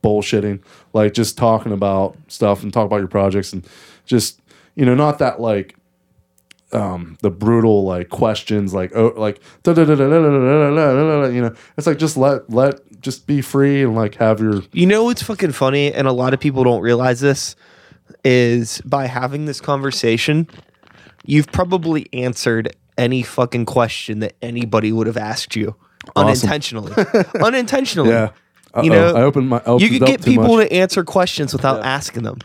S8: bullshitting like just talking about stuff and talk about your projects and just you know not that like um, the brutal like questions like oh like you know it's like just let let just be free and like have your
S6: You know what's fucking funny, and a lot of people don't realize this, is by having this conversation, you've probably answered any fucking question that anybody would have asked you
S8: Awesome.
S6: unintentionally. (laughs) unintentionally.
S8: yeah
S6: You
S8: Uh-oh,
S6: know,
S8: I opened my I
S6: you
S8: opened
S6: could
S8: up
S6: get
S8: too
S6: people
S8: much.
S6: to answer questions without asking them.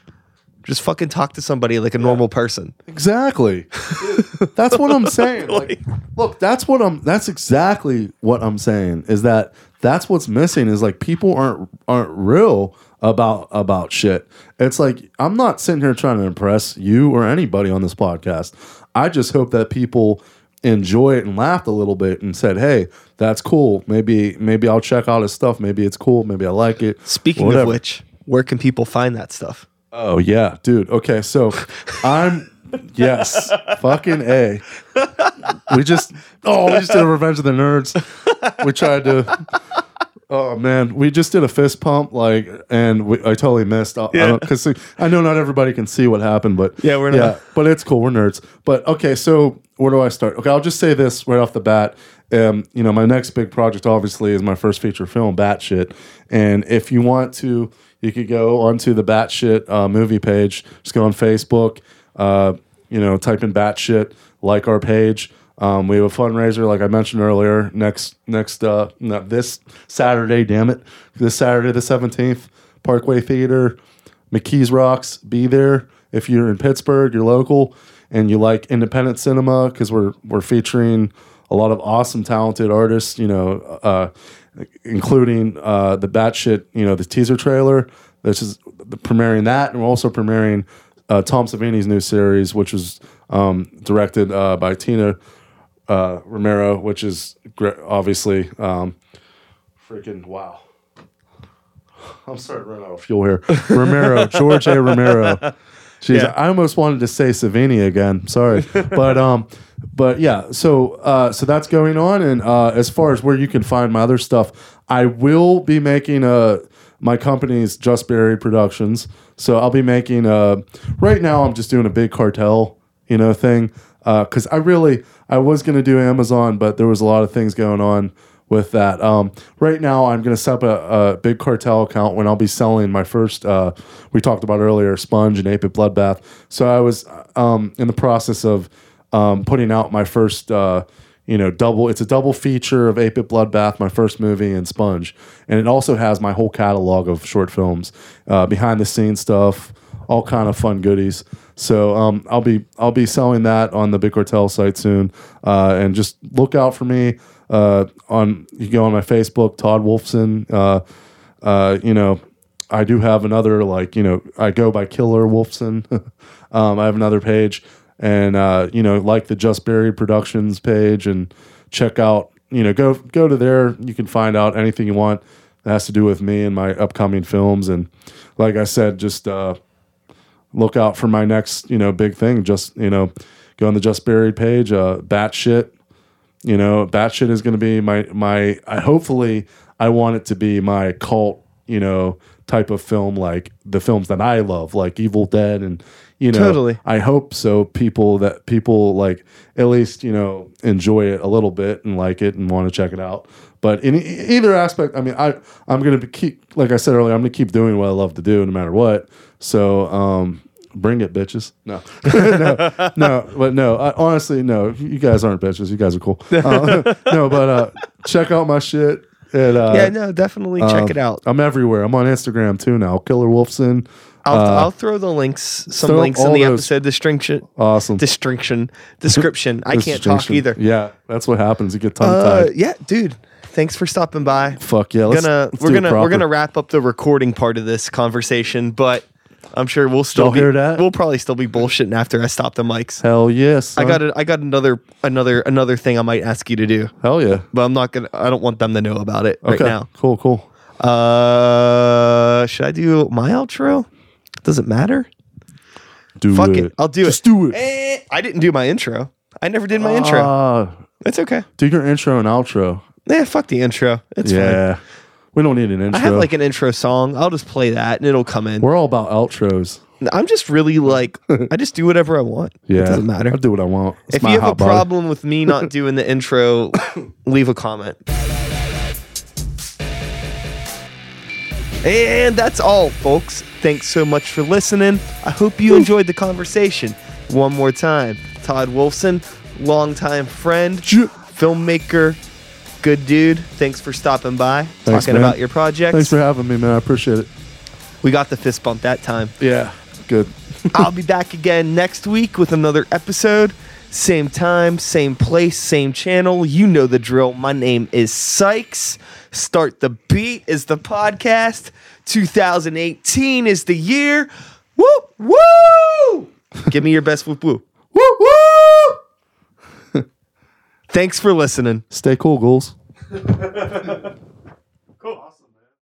S6: Just fucking talk to somebody like a normal person.
S8: Exactly. (laughs) that's what I'm saying. Like, look, that's what I'm. That's exactly what I'm saying. Is that that's what's missing? Is like people aren't aren't real about about shit. It's like I'm not sitting here trying to impress you or anybody on this podcast. I just hope that people enjoy it and laughed a little bit and said, "Hey, that's cool. Maybe maybe I'll check out his stuff. Maybe it's cool. Maybe I like it."
S6: Speaking
S8: Whatever.
S6: of which, where can people find that stuff?
S8: Oh yeah, dude. Okay, so (laughs) I'm yes, fucking a. We just oh, we just did a Revenge of the Nerds. We tried to. Oh man, we just did a fist pump, like, and we, I totally missed. Yeah, because I, know not everybody can see what happened, but
S6: Yeah, we're not-
S8: but it's cool. We're nerds. But okay, so where do I start? Okay, I'll just say this right off the bat. Um, you know, my next big project obviously is my first feature film, Batshit. And if you want to, you could go onto the Batshit uh, movie page. Just go on Facebook. Uh, you know, type in Batshit, like our page. Um, we have a fundraiser, like I mentioned earlier, next next uh, no, this Saturday. Damn it, this Saturday the seventeenth, Parkway Theater, McKees Rocks. Be there if you're in Pittsburgh, you're local, and you like independent cinema because we're we're featuring a lot of awesome, talented artists. You know, uh, including uh, the batshit. You know, the teaser trailer. This is premiering that, and we're also premiering uh, Tom Savini's new series, which was um, directed uh, by Tina uh, Romero, which is gre- obviously um, freaking wow. I'm starting to run out of fuel here. Romero, (laughs) George A. Romero. Jeez, I almost wanted to say Savini again. Sorry, (laughs) but um, but yeah. So uh, so that's going on, and uh, as far as where you can find my other stuff, I will be making a my company's Just Buried Productions. So I'll be making a. Right now, I'm just doing a big cartel, you know, thing because I really I was gonna do Amazon, but there was a lot of things going on with that. Um, right now, I'm gonna set up a, a big cartel account when I'll be selling my first. Uh, we talked about earlier, Sponge and Ape Bloodbath. So I was um, in the process of um, putting out my first. Uh, you know, double. It's a double feature of Ape It Bloodbath, my first movie, and Sponge, and it also has my whole catalog of short films, uh, behind the scenes stuff, all kind of fun goodies. So um, I'll be I'll be selling that on the Big Cartel site soon, uh, and just look out for me uh, on. You go on my Facebook, Todd Wolfson. Uh, uh, you know, I do have another like you know I go by Killer Wolfson. (laughs) um, I have another page, and uh, you know like the Just Buried Productions page, and check out you know go go to there. You can find out anything you want that has to do with me and my upcoming films, and like I said, just. Uh, look out for my next, you know, big thing. Just, you know, go on the Just Buried page, uh, Batshit. You know, Batshit is going to be my, my, I hopefully, I want it to be my cult, you know, type of film, like the films that I love, like Evil Dead and, you know,
S6: Totally.
S8: I hope so. People that people like at least, you know, enjoy it a little bit and like it and want to check it out. But in e- either aspect, I mean, I I'm gonna be keep like I said earlier, I'm gonna keep doing what I love to do no matter what. So, um, Bring it, bitches. No, (laughs) no, no, but no. I, honestly, no. You guys aren't bitches. You guys are cool. Uh, (laughs) no, but uh, check out my shit. And, uh,
S1: yeah, no, definitely check
S8: um,
S1: it out.
S8: I'm everywhere. I'm on Instagram too now. Killer Wolfson.
S1: I'll,
S8: uh,
S1: I'll throw the links, some links in the
S8: those-
S1: episode description.
S8: Awesome.
S1: Description. (laughs) Description. I can't talk either.
S8: Yeah, that's what happens. You get tongue
S1: Uh,
S8: tied.
S1: yeah, dude. Thanks for stopping by.
S8: Fuck yeah. Let's,
S1: gonna
S8: let's
S1: we're gonna we're gonna wrap up the recording part of this conversation, but I'm sure we'll still
S8: Y'all
S1: be,
S8: hear that?
S1: We'll probably still be bullshitting after I stop the mics.
S8: Hell yes.
S1: I got a, I got another another another thing I might ask you to do,
S8: Hell yeah.
S1: but I'm not gonna. I don't want them to know about it right
S8: Okay.
S1: now.
S8: Cool. Cool.
S1: Uh, should I do my outro? Does it matter?
S8: Do
S1: Fuck
S8: it.
S1: I'll do
S8: Just
S1: it.
S8: do it.
S1: Eh, I didn't do my intro. I never did my intro.
S8: Ah,
S1: It's okay.
S8: do your intro and outro.
S1: Yeah, fuck the intro. It's fine.
S8: yeah. We don't need an intro.
S1: I have like an intro song. I'll just play that and it'll come in.
S8: We're all about outros.
S1: I'm just really like I just do whatever I want.
S8: Yeah.
S1: It doesn't matter.
S8: I do what I want. It's
S1: if you have a
S8: body.
S1: problem with me not (laughs) doing the intro, leave a comment. And that's all, folks. Thanks so much for listening. I hope you enjoyed the conversation. One more time, Todd Wolfson, longtime friend, filmmaker, good dude. Thanks for stopping by,
S8: Thanks,
S1: talking
S8: man.
S1: about your project.
S8: Thanks for having me, man. I appreciate it.
S1: we got the fist bump that time.
S8: Yeah. Good. (laughs)
S1: I'll be back again next week with another episode. Same time, same place, same channel. You know the drill. My name is Sykes. Start the Beat is the podcast. 2018 is the year. Whoop, woo! Give me your best whoop, woo. (laughs)
S8: Woo woo!
S1: Thanks for listening.
S8: Stay cool, ghouls. (laughs)